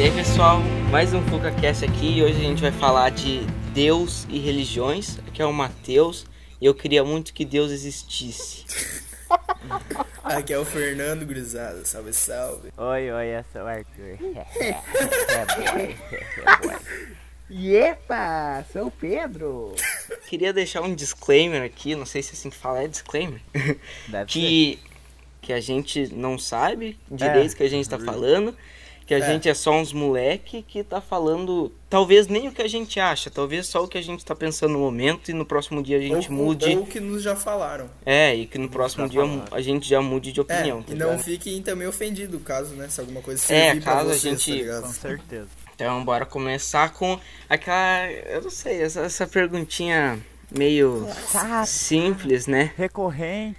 E aí pessoal, mais um FucaCast aqui e hoje a gente vai falar de Deus e religiões. Aqui é o Matheus e eu queria muito que Deus existisse. Aqui é o Fernando Grisado, salve, salve. Oi, oi, eu sou o Arthur. é é boy. Epa, sou o Pedro. Queria deixar um disclaimer aqui, não sei se é assim que fala, é disclaimer. Deve que, que a gente não sabe direito o que a gente tá falando. Que a É. gente é só uns moleque que tá falando, talvez nem o que a gente acha, talvez só o que a gente tá pensando no momento e no próximo dia a gente ou, mude. Ou que nos já falaram. É, e que no próximo dia falaram. a gente já mude de É, opinião. tá e não ligado? fiquem também ofendidos, caso, né, se alguma coisa É, servir pra caso a vocês, gente- tá ser. ligado? Com certeza. Então, bora começar com aquela. Eu não sei, essa, essa perguntinha meio simples, né? Recorrente.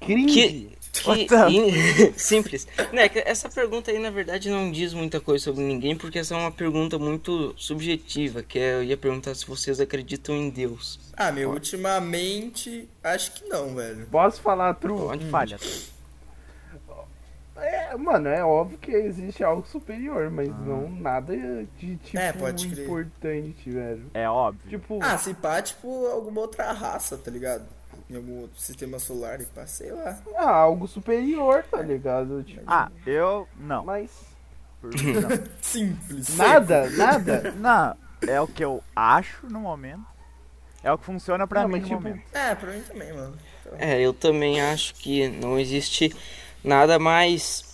Cringe. Que. Que in- simples. Né, que essa pergunta aí, na verdade, não diz muita coisa sobre ninguém, porque essa é uma pergunta muito subjetiva. Que é, eu ia perguntar se vocês acreditam em Deus. Ah, meu, ultimamente, acho que não, velho. Posso falar true? Pode. Falha. É, mano, é óbvio que existe algo superior, mas não nada de tipo É, pode importante, velho. É óbvio. Tipo, Ah, se pá, tipo, alguma outra raça, tá ligado? Em algum outro sistema solar e pá, sei lá. ah, algo superior, tá ligado? Tipo, Ah, eu. Não. mas não. Simples. nada, nada. Não, é o que eu acho no momento. É o que funciona pra Não, mim mas no tipo, momento. É, pra mim também, mano. É, eu também acho que não existe nada mais.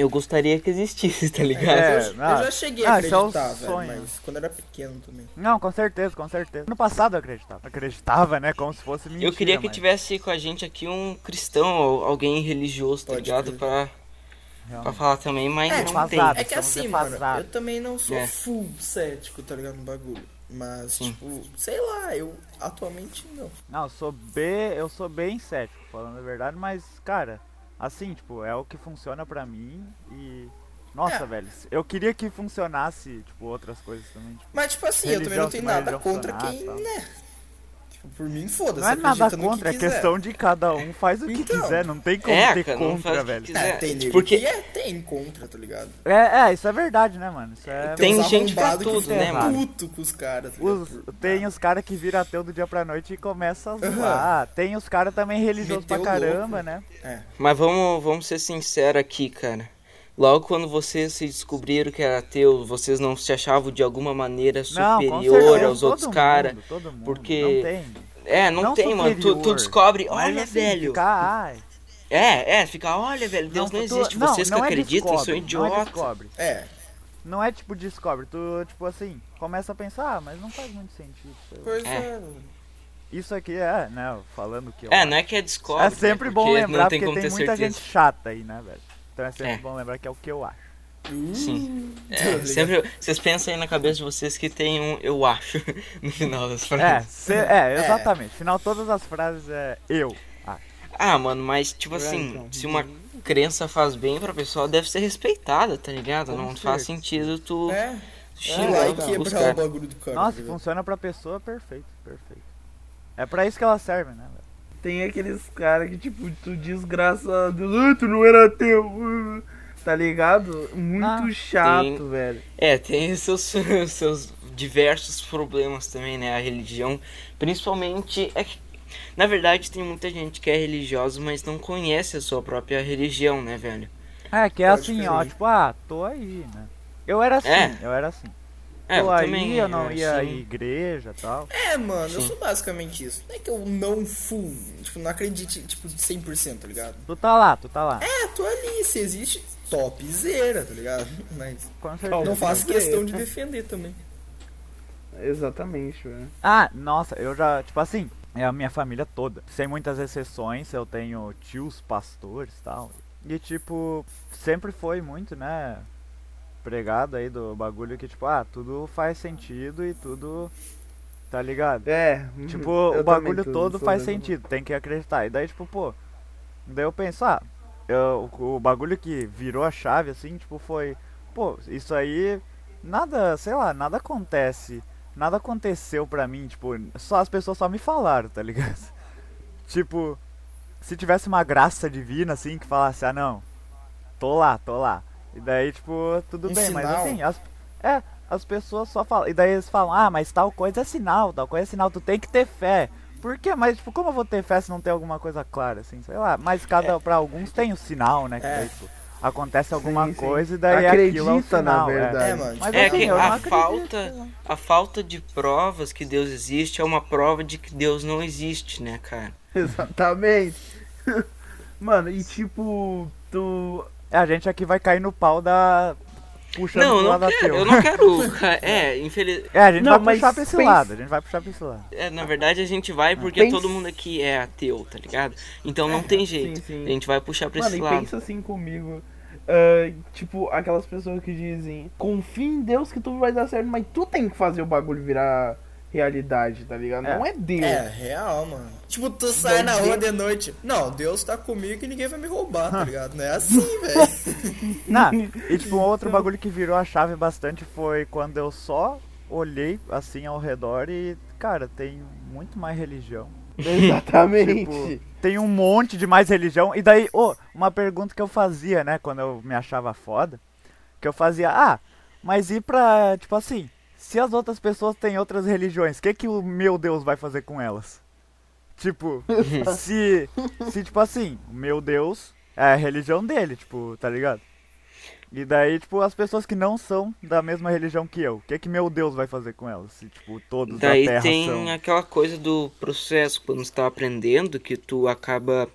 Eu gostaria que existisse, tá ligado? É, eu, não. eu já cheguei a Ah, isso é acreditar, velho, sonho. mas quando era pequeno também. Não, com certeza, com certeza. No passado eu acreditava. Acreditava, né? Como se fosse mentira. Eu queria que mas tivesse com a gente aqui um cristão ou alguém religioso, tá Pode ligado? crer. Pra, pra falar também, mas É, não tipo, tem. É que assim, mano, eu também não sou É. full cético, tá ligado, no bagulho. Mas, Sim. tipo, sei lá, eu atualmente não. Não, eu sou bem. Eu sou bem cético, falando a verdade, mas, cara, assim, tipo, é o que funciona pra mim e. Nossa, É. velho, eu queria que funcionasse, tipo, outras coisas também. Tipo, Mas, tipo assim, eu também não tenho nada contra quem, né? Tipo, por mim, foda-se. não é nada contra, é questão de cada um faz o que Então. quiser, não tem como É, ter contra, velho. É, tem Porque- que é, tem contra, tá ligado? É, é, isso é verdade, né, mano? Isso é. Tem uns gente pra tudo, que né, mano? puto com os caras. tá Os, ligado? tem os caras que viram ateu do dia pra noite e começam a zoar. Tem os caras também religiosos pra caramba, louco. né? É. Mas vamos, vamos ser sinceros aqui, cara. Logo quando vocês se descobriram que era ateu, vocês não se achavam de alguma maneira Não, superior certeza, aos todo outros caras. Todo mundo, porque- Não tem. É, não, Não tem, mano. Tu, tu superior, descobre, olha, assim, velho. ficar, É, é, fica, olha, velho, Deus não, tu- existe. não, Vocês não que é acreditam são descobre, Não é idiotas. descobre. É, Não é tipo descobre, tu, tipo assim, começa a pensar, ah, mas não faz muito sentido. pois É. é. Isso aqui é, né, falando que eu É, acho. não é que é descobre. É sempre né, bom lembrar, não tem porque como tem ter muita certeza. gente chata aí, né, velho? Então é sempre É. bom lembrar que é o que eu acho. Sim. É, sempre, vocês pensam aí na cabeça de vocês que tem um eu acho no final das É, frases. cê- é, exatamente. Final todas as frases é eu acho. Ah, mano, mas tipo É, assim, então. se uma crença faz bem pra pessoa, deve ser respeitada, tá ligado? Com não faz sentido tu É, xingar e os quebrar o bagulho do cara. Nossa, tá funciona pra pessoa, perfeito, perfeito. É pra isso que ela serve, né, velho? Tem aqueles caras que, tipo, tu desgraça a Deus, "Ai, tu não era teu. uh", Tá ligado? Muito Ah, chato, tem- velho. É, tem seus, seus diversos problemas também, né? A religião, principalmente. É que, na verdade, tem muita gente que é religiosa, mas não conhece a sua própria religião, né, velho? É, que é Pode assim, ó, tipo, ah, tô aí, né? Eu era assim, É. eu era assim. É, eu aí, também. eu não ia assim, à igreja e tal. É, mano, eu Sim. sou basicamente isso. Não é que eu não full, tipo, não acredite, tipo, de 100%, tá ligado? Tu tá lá, tu tá lá. É, tô ali, se existe, topzera, tá ligado? Mas Com certeza. não faço questão de defender também. Exatamente, velho. Ah, nossa, eu já, tipo assim, é a minha família toda. Sem muitas exceções, eu tenho tios pastores e tal. E tipo, sempre foi muito, né? Pregado aí do bagulho que, tipo, ah, tudo faz sentido e tudo. Tá ligado? É. Tipo, o bagulho todo faz mesmo. sentido, tem que acreditar. E daí, tipo, pô. Daí eu penso, ah, eu- o, o bagulho que virou a chave, assim, tipo, foi. Pô, isso aí. Nada, sei lá, nada acontece. Nada aconteceu pra mim, tipo, só as pessoas só me falaram, tá ligado? tipo, se tivesse uma graça divina, assim, que falasse, ah, não, tô lá, tô lá. E daí, tipo, tudo Um bem, mas sinal. assim, as, é, as pessoas só falam. E daí eles falam, ah, mas tal coisa é sinal, tal coisa é sinal, tu tem que ter fé. Por quê? Mas, tipo, como eu vou ter fé se não tem alguma coisa clara, assim, sei lá. Mas cada, pra alguns tem o sinal, né? Que É. daí, tipo, acontece alguma Sim, sim. coisa e daí aquilo é o Acredita, na sinal. verdade. É, mano. Mas É assim, que a falta-. A falta de provas que Deus existe é uma prova de que Deus não existe, né, cara? Exatamente. Mano, e tipo, tu. É, a gente aqui vai cair no pau da. Puxando Não, não lado quero, ateu. eu não quero. É, infeliz... É, a gente Não, vai puxar pra esse pensa- lado, a gente vai puxar pra esse lado. é, na verdade a gente vai porque Pensa- todo mundo aqui é ateu, tá ligado? Então não tem jeito. sim, sim. A gente vai puxar pra Mano, esse e lado. pensa assim comigo. ah, tipo, aquelas pessoas que dizem, confia em Deus que tudo vai dar certo, mas tu tem que fazer o bagulho virar realidade, tá ligado? É. Não é Deus. É, real, mano. Tipo, tu sai na rua de noite. Não, Deus tá comigo e ninguém vai me roubar, tá ligado? Não é assim, velho. Não, e tipo, um outro bagulho que virou a chave bastante foi quando eu só olhei assim ao redor e, cara, tem muito mais religião. Exatamente. Tipo, Tem um monte de mais religião. E daí, ô, uma pergunta que eu fazia, né, quando eu me achava foda, que eu fazia, ah, mas e pra, tipo assim, se as outras pessoas têm outras religiões, o que que o meu Deus vai fazer com elas? Tipo, se, se tipo assim, o meu Deus é a religião dele, tipo, tá ligado? E daí, tipo, as pessoas que não são da mesma religião que eu, o que que meu Deus vai fazer com elas? Se, tipo, todos Daí da Terra tem são... aquela coisa do processo, quando você tá aprendendo, que tu acaba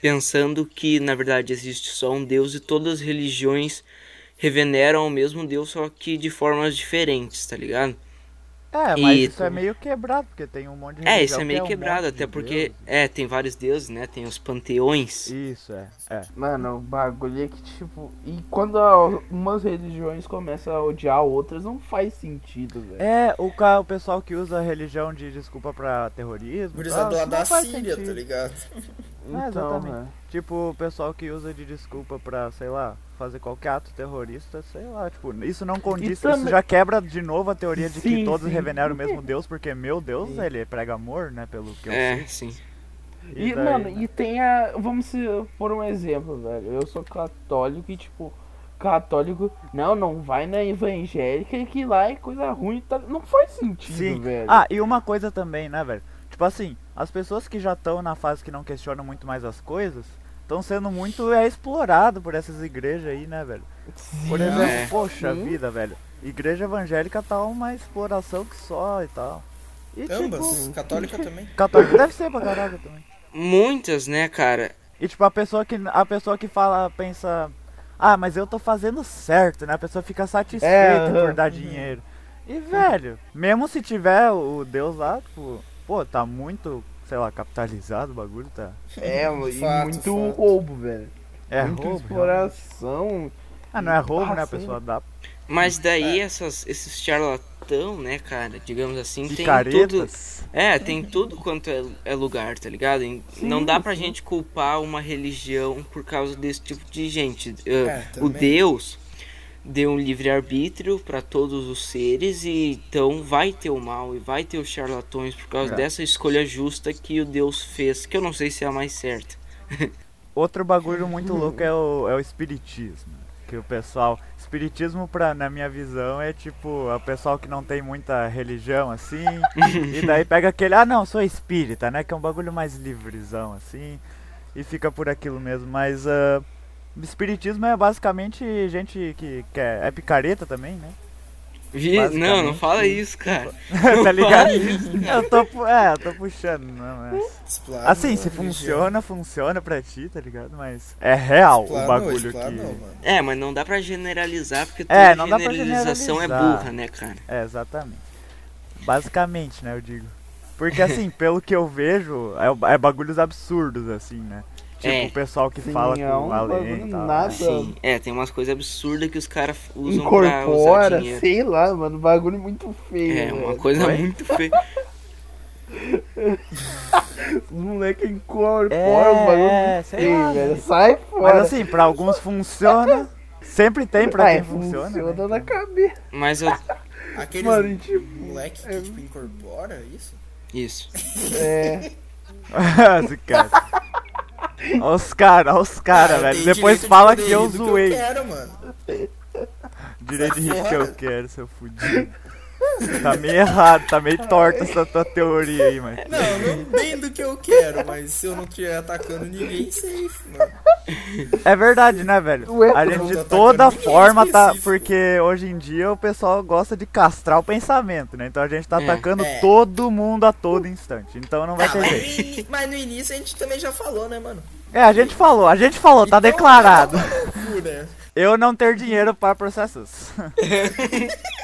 pensando que na verdade existe só um Deus e todas as religiões reveneram ao mesmo Deus, só que de formas diferentes, tá ligado? É, mas E isso é meio quebrado, porque tem um monte de É, isso é que meio um quebrado, monte de até porque deuses. é, tem vários deuses, né? Tem os panteões. Isso, é. é. Mano, o bagulho é que, tipo. E quando a- umas religiões começam a odiar outras, não faz sentido, velho. É, o, o pessoal que usa a religião de desculpa pra terrorismo. Tal, lá da não faz Síria, tá sentido. ligado? É, Então, exatamente. né? Tipo, o pessoal que usa de desculpa pra, sei lá, fazer qualquer ato terrorista, sei lá, tipo, isso não condiz, isso também- já quebra de novo a teoria de que Sim, todos sim. reveneram o mesmo Deus, porque meu Deus, Sim. ele prega amor, né, pelo que eu É, sei. sim. E, daí, mano, né? e tem a. Vamos se, por um exemplo, velho. Eu sou católico e, tipo, católico. Não, não vai na evangélica que lá é coisa ruim. Tá, não faz sentido, Sim. velho. Ah, e uma coisa também, né, velho? Tipo assim, as pessoas que já estão na fase que não questionam muito mais as coisas, estão sendo muito é, explorado por essas igrejas aí, né, velho? Por Sim. exemplo, É. poxa Sim. vida, velho. Igreja evangélica tá uma exploração que só e tal. E Ambas. tipo, Católica também. católico deve ser pra caralho também. Muitas, né, cara? E tipo, a pessoa que a pessoa que fala, pensa, ah, mas eu tô fazendo certo, né? A pessoa fica satisfeita É, por dar dinheiro. E velho, mesmo se tiver o Deus lá, tipo, pô, tá muito, sei lá, capitalizado o bagulho, tá. É, e Fato, muito fato. roubo, velho. É muito roubo. exploração. Ah, não é roubo, né? A Ah, sim. pessoa dá Mas É. daí essas, esses charlatão, né, cara, digamos assim, tem tudo. picaretas. É, tem tudo quanto é, é lugar, tá ligado? E Não Sim, dá pra sim. gente culpar uma religião por causa desse tipo de gente. Uh, É, o também. Deus deu um livre-arbítrio pra todos os seres e então vai ter o mal e vai ter os charlatões por causa É. dessa escolha justa que o Deus fez, que eu não sei se é a mais certa. Outro bagulho muito louco é o, é o espiritismo. Que o pessoal. Espiritismo, pra, na minha visão, é tipo o pessoal que não tem muita religião assim. e daí pega aquele, ah não, sou espírita, né? Que é um bagulho mais livrezão assim. E fica por aquilo mesmo. Mas ah, espiritismo é basicamente gente que quer. É picareta também, né? Vi- Não, não fala isso, cara. tá ligado? eu tô, é, eu tô puxando, não, é. Explana Assim, se funciona, funciona pra ti, tá ligado? Mas é real o Explanou, bagulho explanou, que. mano. É, mas não dá pra generalizar porque toda É, não dá pra generalização é generalizar. burra, né, cara? É, exatamente. Basicamente, né, eu digo. Porque assim, pelo que eu vejo, é, é bagulhos absurdos, assim, né? Tipo, É. o pessoal que Sim, fala é com um além e tal. nada. né? Sim, é, tem umas coisas absurdas que os caras usam pra usar Incorpora, dinheiro. sei lá, mano. Bagulho muito feio. É, uma velho. coisa Oi? muito feia. Os moleque incorpora É, os bagulho é, muito sei feio, lá, velho. Sai fora. Mas assim, pra alguns funciona. Sempre tem pra Ah, quem é, funciona. funciona né? na cabeça. Mas eu. Aqueles Mano, tipo, moleque que tipo incorpora isso? Isso. é. Esse cara. Olha os caras, olha os caras, velho. Depois de fala poder que eu zoei. Que eu quero, mano. Direito de rir que eu quero, seu fudido. Tá meio errado, tá meio torta essa tua teoria aí, mas. Não, não bem do que eu quero, mas se eu não estiver atacando ninguém, safe, mano. É verdade, né, velho? Ué, A gente de toda forma tá. Porque hoje em dia o pessoal gosta de castrar o pensamento, né? Então a gente tá É. atacando É. todo mundo a todo instante. Então não vai Ah, ter mas, jeito. no mas no início a gente também já falou, né, mano? É, a gente falou, a gente falou, tá Então, declarado. Cu, né? Eu não ter dinheiro para processos.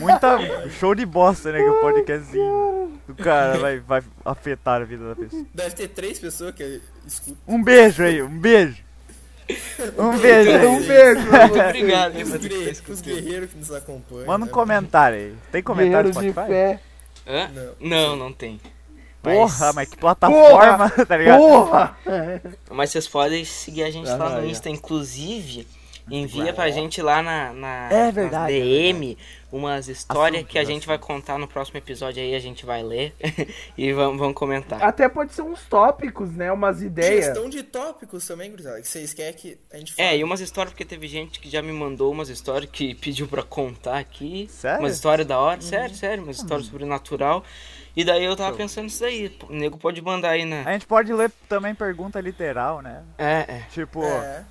Muita show de bosta, né? Que o podcastzinho do cara vai, vai afetar a vida da pessoa. Deve ter três pessoas que escutam. Um beijo aí, um beijo. Um beijo Um aí. beijo Muito você. obrigado Os, pra tu que tá guerre- os guerreiros que nos acompanham. Manda um né, comentário aí. Tem comentário Guerreiro no de Spotify? Não. Não, não tem. Porra, mas que plataforma, tá ligado? Porra! Mas vocês podem seguir a gente lá Ah, no é. Insta, inclusive. Envia pra gente lá na, na É verdade, é DM umas histórias Assunto, que a gente assunto. vai contar no próximo episódio aí, a gente vai ler e vamos, vamos comentar. Até pode ser uns tópicos, né? Umas ideias. Questão de tópicos também, gurizada, que vocês querem que a gente É, fale. e umas histórias, porque teve gente que já me mandou umas histórias que pediu pra contar aqui. Sério? Umas histórias da Uhum. hora, sério, sério, umas histórias sobrenatural. E daí eu tava pensando nisso daí. O nego pode mandar aí na. A gente pode ler também pergunta literal, né? É, é. Tipo, É,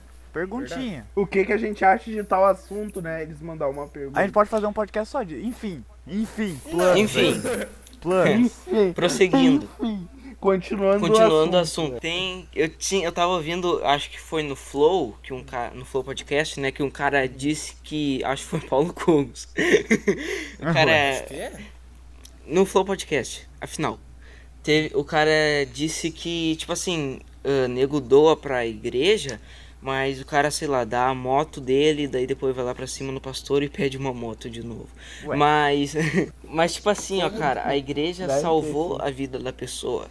perguntinha. O que, que a gente acha de tal assunto, né? Eles mandar uma pergunta. A gente pode fazer um podcast só de. Enfim, enfim, planos. Enfim, Planos. Enfim, prosseguindo. enfim. Continuando, Continuando o o assunto. assunto. Tem. Eu, tinha, eu tava ouvindo, acho que foi no Flow, que um cara. No Flow Podcast, né? Que um cara disse que. Acho que foi Paulo Cogos. o cara. que é. No Flow Podcast, afinal. Teve, o cara disse que, tipo assim, ah, nego doa pra igreja, mas o cara, sei lá, dá a moto dele, daí depois vai lá pra cima no pastor e pede uma moto de novo. Ué. Mas, mas tipo assim, ó, cara, a igreja Deve salvou a vida da pessoa.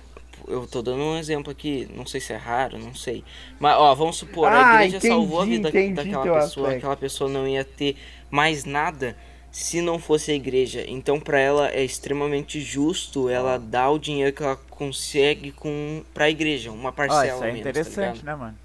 Eu tô dando um exemplo aqui, não sei se é raro, não sei. Mas, ó, vamos supor, a Ah, igreja entendi, salvou a vida entendi daquela pessoa, aspecto. aquela pessoa não ia ter mais nada se não fosse a igreja. Então, pra ela é extremamente justo ela dar o dinheiro que ela consegue com pra igreja, uma parcela isso é menos, tá interessante, ligado? né, mano?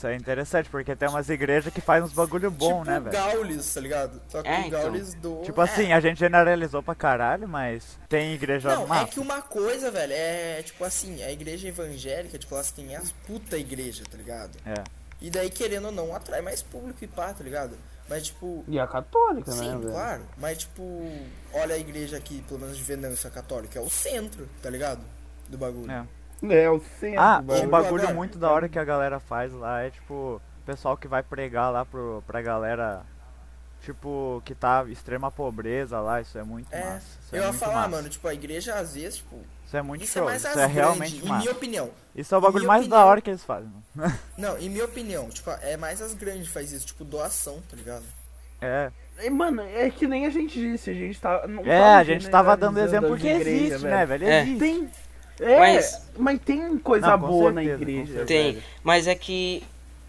Isso é interessante, porque tem umas igrejas que fazem uns bagulho bom, tipo né, velho? Gaules, tá ligado? Só que É, o então. Gaules do. Tipo assim, a gente generalizou pra caralho, mas tem igreja Não, é massa. que uma coisa, velho, é tipo assim, a igreja evangélica, tipo, elas têm as puta igreja, tá ligado? É. E daí, querendo ou não, atrai mais público e pá, tá ligado? Mas, tipo, E a católica, sim, né, velho? claro. Mas, tipo, olha a igreja aqui, pelo menos de Venâncio Católica, é o centro, tá ligado? Do bagulho. É. É, o centro. Ah, velho. um bagulho muito da hora que a galera faz lá é tipo, o pessoal que vai pregar lá pro, pra galera, tipo, que tá extrema pobreza lá, isso é muito É, massa. Isso eu é ia muito falar, massa. mano, tipo, a igreja às vezes, tipo, Isso é muito isso é show, mais isso as é grandes, realmente em massa. minha opinião. Isso é o bagulho mais da opinião- hora que eles fazem, mano. Não, em minha opinião, tipo, é mais as grandes que faz isso, tipo, doação, tá ligado? É, E, Mano, é que nem a gente disse, a gente tá. Não é tava a gente tava dando exemplo as que igrejas, existe, né, velho? É. Existe. Tem. É, mas, Mas- tem coisa Não, com boa certeza, na igreja. certeza. Tem, velho. mas é que,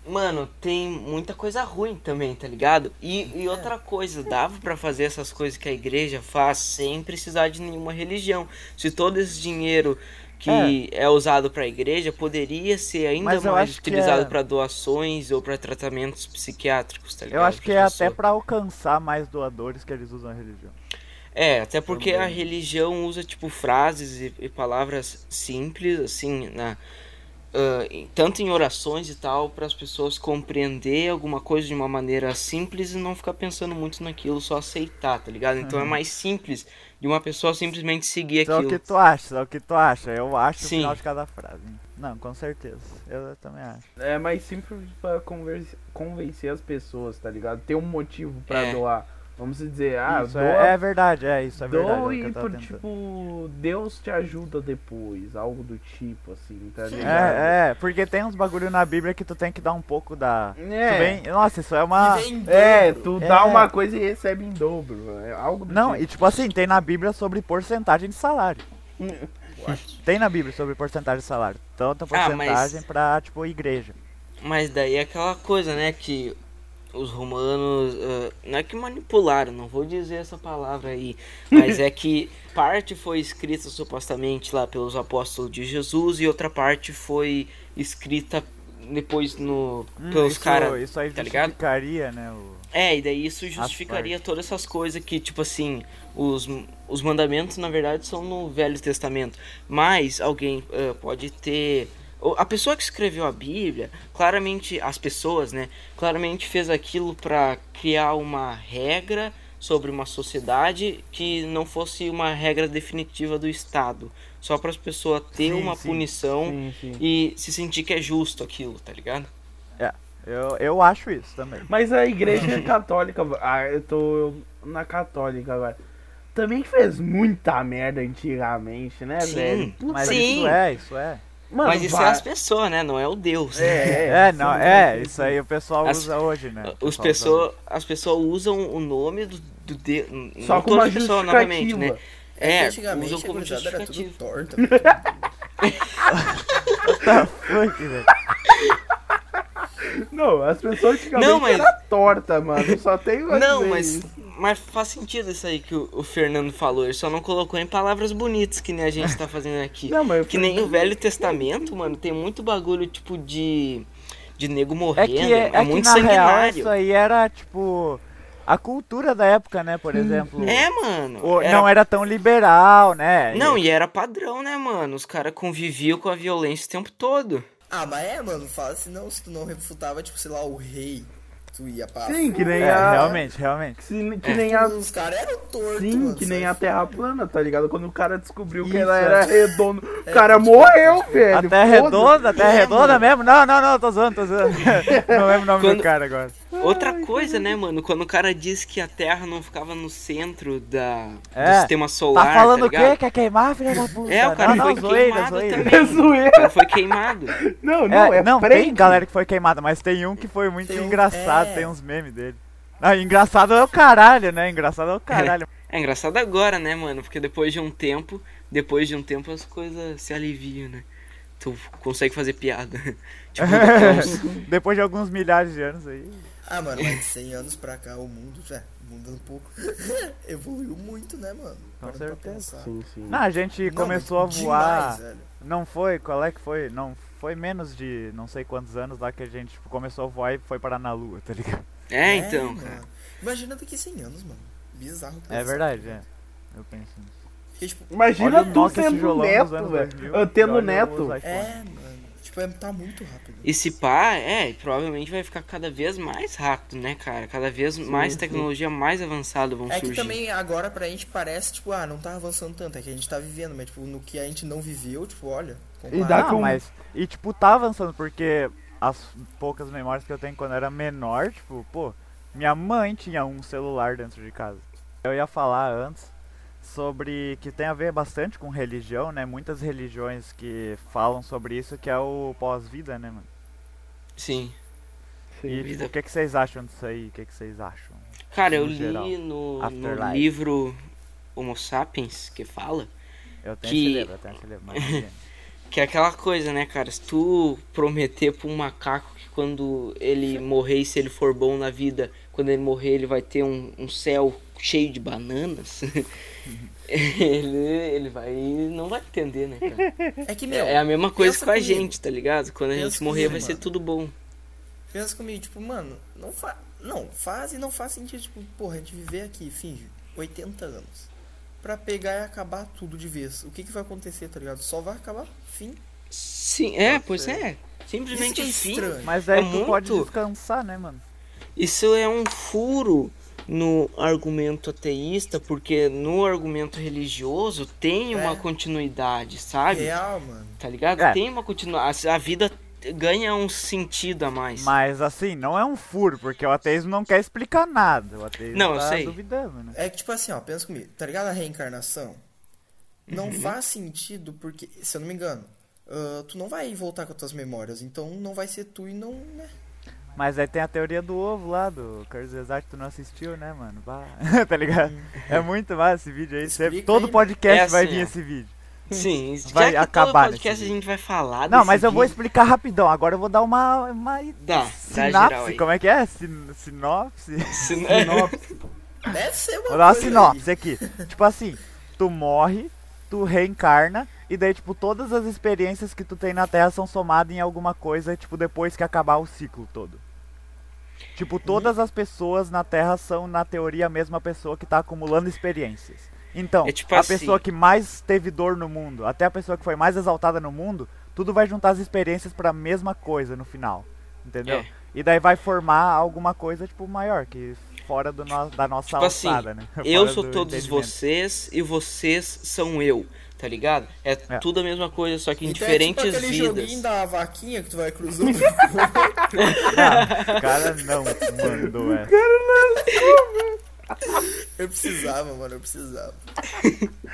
mano, tem muita coisa ruim também, tá ligado? E, e outra coisa, dava pra fazer essas coisas que a igreja faz sem precisar de nenhuma religião. Se todo esse dinheiro que é, usado pra igreja poderia ser ainda Mas mais que utilizado é- pra doações ou pra tratamentos psiquiátricos, tá ligado? Eu acho que é pessoa. até pra alcançar mais doadores que eles usam a religião. É, até porque a Também. religião usa, tipo, frases e, e palavras simples, assim, na, em- tanto em orações e tal, para as pessoas compreender alguma coisa de uma maneira simples e não ficar pensando muito naquilo, só aceitar, tá ligado? Então é mais simples de uma pessoa simplesmente seguir Isso é o aquilo. que tu acha, isso é o que tu acha. Eu acho Sim. o final de cada frase. Não, com certeza. Eu também acho. É mais simples pra converse- convencer as pessoas, tá ligado? Ter um motivo pra É. doar. Vamos dizer, ah, isso doa, é, é verdade, é isso, é verdade. é doe eu tava por, tipo, Deus te ajuda depois, algo do tipo, assim, tá ligado? É, é, porque tem uns bagulho na Bíblia que tu tem que dar um pouco da. Tu É, vem- Nossa, isso é uma. E é tu dá É. uma coisa e recebe em dobro, é algo do Não, tipo. e tipo assim, tem na Bíblia sobre porcentagem de salário. What? Tem na Bíblia sobre porcentagem de salário. Tanto a Ah, mas- porcentagem pra, tipo, igreja. Mas daí é aquela coisa, né, que os romanos uh, não é que manipularam, não vou dizer essa palavra aí, mas é que parte foi escrita supostamente lá pelos apóstolos de Jesus e outra parte foi escrita depois no Hum, pelos caras, Isso aí tá ligado? justificaria, né? O... É, e daí isso justificaria todas essas coisas que, tipo assim, os, os mandamentos na verdade são no Velho Testamento. Mas alguém ah, pode ter. A pessoa que escreveu a Bíblia, claramente, as pessoas, né, claramente fez aquilo para criar uma regra sobre uma sociedade que não fosse uma regra definitiva do Estado. Só para as pessoas ter Sim, uma sim. punição Sim, sim. e se sentir que é justo aquilo, tá ligado? Eu, eu acho isso também. Mas a igreja católica, ah, eu tô na católica agora. Também fez muita merda antigamente, né, Sim, velho? Mas Sim. isso é, isso é. Mano, Mas isso vai- é as pessoas, né? Não é o Deus. É, É, não, é, isso aí o pessoal As- usa hoje, né? Os pessoa, as pessoas usam o nome do, do Deus. Só não com uma pessoas, novamente, né? É, É, antigamente usam como era tudo torta. usa. Fuck, velho. Não, as pessoas antigamente Não, mas- era torta, mano. Só tem Não, mas, isso. mas faz sentido isso aí que o, o Fernando falou. Ele só não colocou em palavras bonitas que nem a gente tá fazendo aqui. Não, mas Que nem o Velho Testamento, mano, tem muito bagulho tipo de. de nego morrendo. É que, é, é que muito real sanguinário. isso aí era, tipo, a cultura da época, né? Por exemplo. É, mano. O- era- Não era tão liberal, né? Não, e era padrão, né, mano? Os caras conviviam com a violência o tempo todo. Ah, mas é, mano, fala senão se tu não refutava, tipo, sei lá, o rei, tu ia pra. Sim, que nem É, a. realmente, realmente. Sim, que É. nem a. Os caras eram tortos, Sim, mano, que nem a Terra plana, tá ligado? Quando o cara descobriu que Isso, ela é. era redonda, o É, cara pode crer, morreu, crer. velho. A terra foda-se. redonda, a terra É, redonda mano. mesmo? Não, não, não, tô zoando, tô zoando. não lembro o nome Quando- do cara agora. Outra coisa, né, mano? Quando o cara diz que a Terra não ficava no centro da, É, do sistema solar. Tá falando o ligado? quê? Quer queimar, filha da puta? É, o cara não, foi não, zoeira, queimado zoeira. também. É O zoeira. cara foi queimado. Não, não, É, é, não, tem galera que foi queimada, mas tem um que foi muito Tem engraçado, é. tem uns memes dele. Ah, engraçado é o caralho, né? Engraçado é o caralho. É engraçado agora, né, mano? Porque depois de um tempo, depois de um tempo as coisas se aliviam, né? Tu consegue fazer piada. tipo, Depois de alguns milhares de anos aí. Ah, mano, mas de 100 anos pra cá o mundo, já, o mundo um pouco evoluiu muito, né, mano? Com certeza. Sim, sim. Não, a gente Não, começou a voar. demais, velho. Não foi? Qual é que foi? Não foi menos de não sei quantos anos lá que a gente tipo, começou a voar e foi parar na lua, tá ligado? É, então, mano. cara. Imagina daqui 100 anos, mano. Bizarro. É verdade, é. Eu penso nisso. Porque, tipo, Imagina tu dos neto, velho. 2000, Eu tendo neto. é, mano. Tipo, é, tá muito rápido. E se pá, é, provavelmente vai ficar cada vez mais rápido, né, cara? Cada vez mais sim. tecnologia mais avançada vão É que surgir. também agora pra gente parece, tipo, ah, não tá avançando tanto, é que a gente tá vivendo, mas tipo, no que a gente não viveu, tipo, olha. E dá com- mas. E tipo, tá avançando, porque as poucas memórias que eu tenho quando eu era menor, tipo, pô, minha mãe tinha um celular dentro de casa. Eu ia falar antes sobre que tem a ver bastante com religião, né? Muitas religiões que falam sobre isso, que é o pós-vida, né, mano? Sim. E tipo, Vida. o que, que vocês acham disso aí? O que, que vocês acham? Cara, eu geral. li no, no livro Homo Sapiens que fala Eu tenho Que- esse livro, eu tenho esse livro, mas que é aquela coisa, né, cara? Se tu prometer pra um macaco que quando ele morrer, e se ele for bom na vida, quando ele morrer, ele vai ter um, um céu cheio de bananas, ele, ele vai. não vai entender, né, cara? É que, meu, É a mesma coisa com a comigo. gente, tá ligado? Quando a Pensa gente morrer, comigo, vai ser mano. tudo bom. pensa comigo, tipo, mano, não faz. Não, faz e não faz sentido, tipo, porra, a gente viver aqui, finge, 80 anos. Pra pegar e acabar tudo de vez. O que que vai acontecer, tá ligado? Só vai acabar, fim. Sim, é, Pode pois ser. é. Isso Simplesmente é fim. estranho. Mas aí É tu pode muito. descansar, né, mano? Isso é um furo no argumento ateísta, porque no argumento religioso tem uma É. continuidade, sabe? Real, mano. Tá ligado? É. Tem uma continuidade. A vida ganha um sentido a mais. Mas assim, não é um furo, porque o ateísmo não quer explicar nada. O ateísmo Não, eu tá sei. duvidando, né? É que, tipo assim, ó, pensa comigo, tá ligado a reencarnação? Não faz sentido porque, se eu não me engano, ah, tu não vai voltar com as tuas memórias, então não vai ser tu e não, né? Mas aí tem a teoria do ovo lá, do Carlos Exato, tu não assistiu, né, mano? Bah. tá ligado? É muito massa esse vídeo aí. Explica todo aí, podcast É vai assim, vir ó. esse vídeo. Sim, Vai já que acabar todo nesse podcast a vídeo. gente vai falar Não, desse mas eu vou vídeo. explicar rapidão. Agora eu vou dar uma, uma Dá, dá sinapse. geral aí. Como é que é? Sin sinopse? Se- Deve ser uma Vou dar uma sinopse aqui. tipo assim, tu morre, tu reencarna, e daí, tipo, todas as experiências que tu tem na Terra são somadas em alguma coisa, tipo, depois que acabar o ciclo todo. Tipo, todas as pessoas na Terra são, na teoria, a mesma pessoa que tá acumulando experiências. Então, É tipo a assim. pessoa que mais teve dor no mundo, até a pessoa que foi mais exaltada no mundo, tudo vai juntar as experiências pra mesma coisa no final. Entendeu? É. E daí vai formar alguma coisa, tipo, maior, que fora do no- da nossa Tipo assim, alçada, né? Eu Fora sou do todos vocês e vocês são eu, tá ligado? É, É. tudo a mesma coisa, só que em Então é diferentes tipo aquele vidas. joguinho da vaquinha que tu vai cruzando. Não, o cara não mandou essa. eu precisava, mano, eu precisava.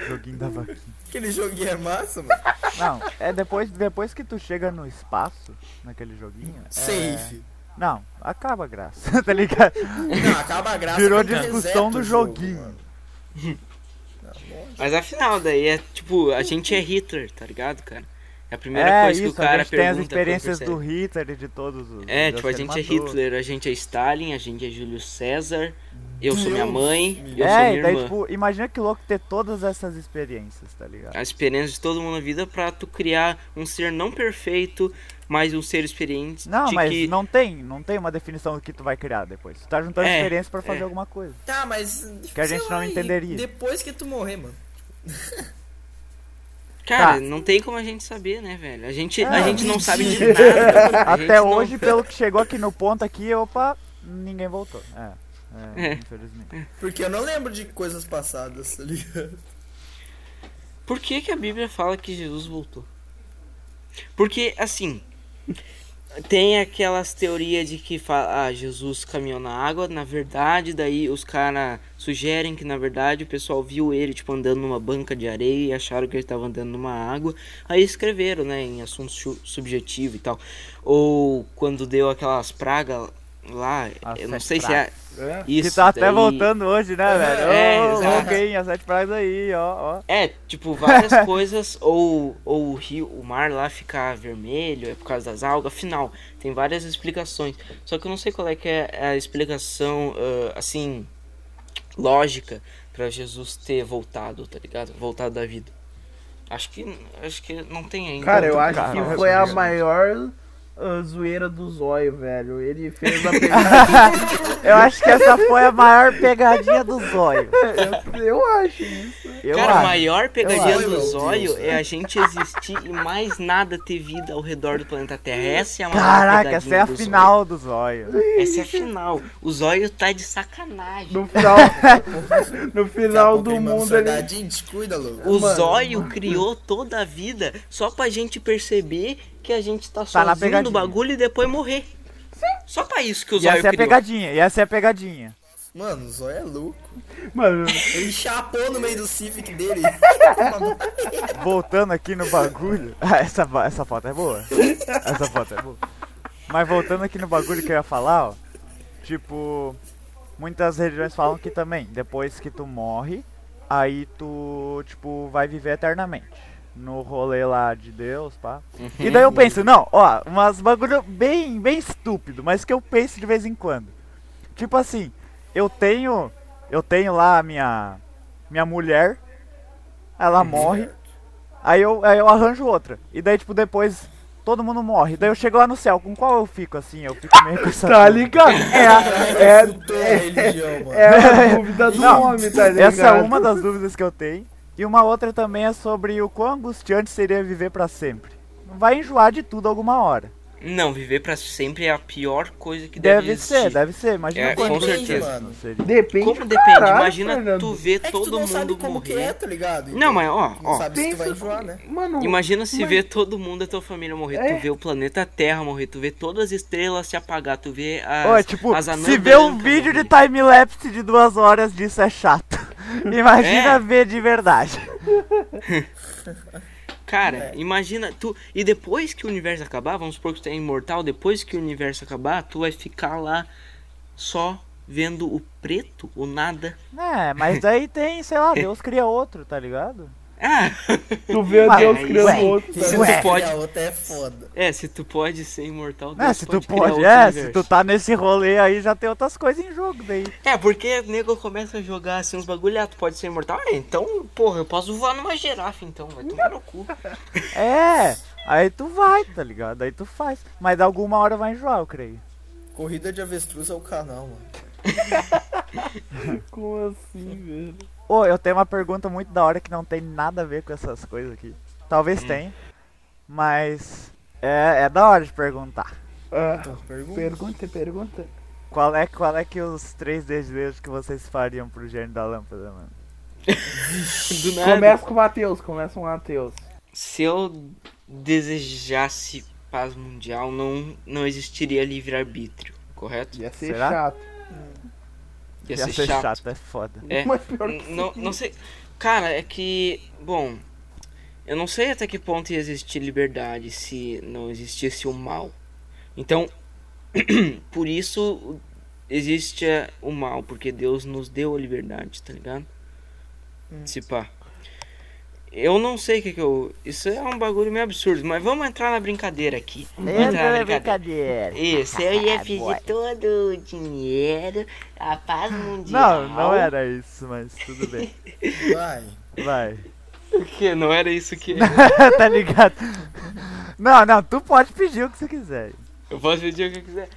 Joguinho da vaquinha. Aquele joguinho é massa, mano. Não, é depois, depois que tu chega no espaço, naquele joguinho. é- Safe. Não, acaba a graça, tá ligado? Não, acaba a graça. Virou discussão do o jogo, joguinho. mano. Não, lógico. Mas afinal, daí é tipo, a gente é Hitler, tá ligado, cara? É a primeira É coisa isso, que o cara a gente tem as pergunta. experiências do Hitler e de todos os. É, tipo, a gente é matou. Hitler, a gente é Stalin, a gente é Júlio César, eu sou minha Deus mãe, eu sou É, minha e daí, irmã. tipo, imagina que louco ter todas essas experiências, tá ligado? A experiência de todo mundo na vida pra tu criar um ser não perfeito, mas um ser experiente. Não, mas que... não tem, não tem uma definição do que tu vai criar depois. Tu tá juntando É, experiência pra fazer é. alguma coisa. Tá, mas. Que a gente não lá, e entenderia. Depois que tu morrer, mano. Cara, Tá. não tem como a gente saber, né, velho? A gente, É, a gente não sabe de nada. A Até gente não- hoje, pelo que chegou aqui no ponto aqui, opa, ninguém voltou. É, é, É. infelizmente. Porque eu não lembro de coisas passadas, tá ligado? Por que, que a Bíblia fala que Jesus voltou? Porque, assim, tem aquelas teorias de que fala, ah, Jesus caminhou na água, na verdade, daí os caras sugerem que, na verdade, o pessoal viu ele, tipo, andando numa banca de areia e acharam que ele estava andando numa água. Aí escreveram, né, em assunto su- subjetivo e tal. Ou quando deu aquelas pragas lá, As eu não sei se é É. isso. que tá até daí- voltando hoje, né, velho? É, Ô, exato. alguém, as sete praias aí, ó, ó. É, tipo, várias coisas, ou, ou o rio, o mar lá ficar vermelho, é por causa das algas, afinal, tem várias explicações. Só que eu não sei qual é que é a explicação, ah, assim, lógica pra Jesus ter voltado, tá ligado? Voltado da vida. Acho que, acho que não tem ainda. Cara, eu acho Cara, que foi a maior ah, zoeira do zóio, velho. Ele fez a pegadinha. Eu acho que essa foi a maior pegadinha do zóio. eu, eu acho isso. Eu Cara, a maior pegadinha do zóio Deus. é a gente existir e mais nada ter vida ao redor do planeta Terra. Essa é a maior Caraca, essa é a do zóio. final do zóio. Essa é a final. O zóio tá de sacanagem. No final, no final do mundo ele. Salgadinho, descuida, louco. O Mano, zóio criou toda a vida só pra gente perceber que a gente tá Tá sozinho no bagulho e depois morrer. Só pra isso que o E zóio essa é a criou. pegadinha, e essa é a pegadinha. Mano, o Zóio é louco. Mano, Ele chapou no meio do Civic dele. Voltando aqui no bagulho. Ah, essa, essa foto é boa. Essa foto é boa. Mas voltando aqui no bagulho que eu ia falar, ó. Tipo, muitas religiões falam que também, depois que tu morre, aí tu, tipo, vai viver eternamente. No rolê lá de Deus, pá. E daí eu penso, não, ó, umas bagulho bem, bem estúpido, mas que eu penso de vez em quando. Tipo assim, eu tenho. Eu tenho lá a minha. Minha mulher. Ela morre. Aí eu, aí eu arranjo outra. E daí, tipo, depois todo mundo morre. Daí eu chego lá no céu. Com qual eu fico assim? Eu fico meio com essa. tá ligado? É, a- é, mano. é a dúvida do Não, homem, tá ligado? Essa é uma das dúvidas que eu tenho. E uma outra também é sobre o quão angustiante seria viver pra sempre. Vai enjoar de tudo alguma hora. Não, viver pra sempre é a pior coisa que deve, Deve, existir. ser, deve ser. Imagina É, quanto com Depende, certeza. mano. seria. Depende. Como depende? caralho, Imagina Fernando. tu ver É que todo tu não sabe mundo como que morrer. é, tá ligado? Não, mas ó, Não ó. sabe se tu vai enjoar, né? Mano, Imagina se mas- ver todo mundo da tua família morrer, É. tu vê o planeta Terra morrer, tu vê todas as estrelas se apagar, tu vê as, Ó, tipo, as anãs se ver um vídeo de morrer. time-lapse de duas horas disso é chato. Imagina É. ver de verdade. Cara, É. imagina, tu. E depois que o universo acabar, vamos supor que tu é imortal, depois que o universo acabar, tu vai ficar lá só vendo o preto, o nada. É, mas aí tem, sei lá, Deus cria outro, tá ligado? Ah, Tu vê Ué, Deus ué, criando outro. Se tá tu ligado? Ué. pode- A outra é foda. é, se tu pode ser imortal, Deus se tu pode criar pode, outro é, se tu tá nesse rolê aí, já tem outras coisas em jogo daí. É, porque o nego começa a jogar assim uns bagulho, ah, tu pode ser imortal. Ah, então, porra, eu posso voar numa girafa então, vai tomar no cu. É, aí tu vai, tá ligado? Aí tu faz. Mas alguma hora vai enjoar, eu creio. Corrida de avestruz é o canal, mano. Como assim, velho? Ô, eu tenho uma pergunta muito da hora que não tem nada a ver com essas coisas aqui. Talvez tenha, mas é, é da hora de perguntar. Ah, Então, pergunta. pergunta, pergunta. Qual é, qual é que os três desejos que vocês fariam pro gênio da lâmpada, mano? Começa com o Matheus, começa com o Matheus. Se eu desejasse paz mundial, não, não existiria livre-arbítrio, correto? Ia ser Será? chato. Ia, Ia ser, chato. é foda. É, Mas pior que não, não sei. Cara, é que. Bom. Eu não sei até que ponto ia existir liberdade se não existisse o mal. Então. por isso existe é, o mal, porque Deus nos deu a liberdade, tá ligado? Se pá. Eu não sei o que que eu. Isso é um bagulho meio absurdo, mas vamos entrar na brincadeira aqui. Vamos entrar na brincadeira. Isso, eu ia pedir todo o dinheiro, a paz mundial. Não, não era isso, mas tudo bem. Vai. Vai. O que? Não era isso que. tá ligado? Não, não, tu pode pedir o que você quiser. Eu posso pedir o que eu quiser.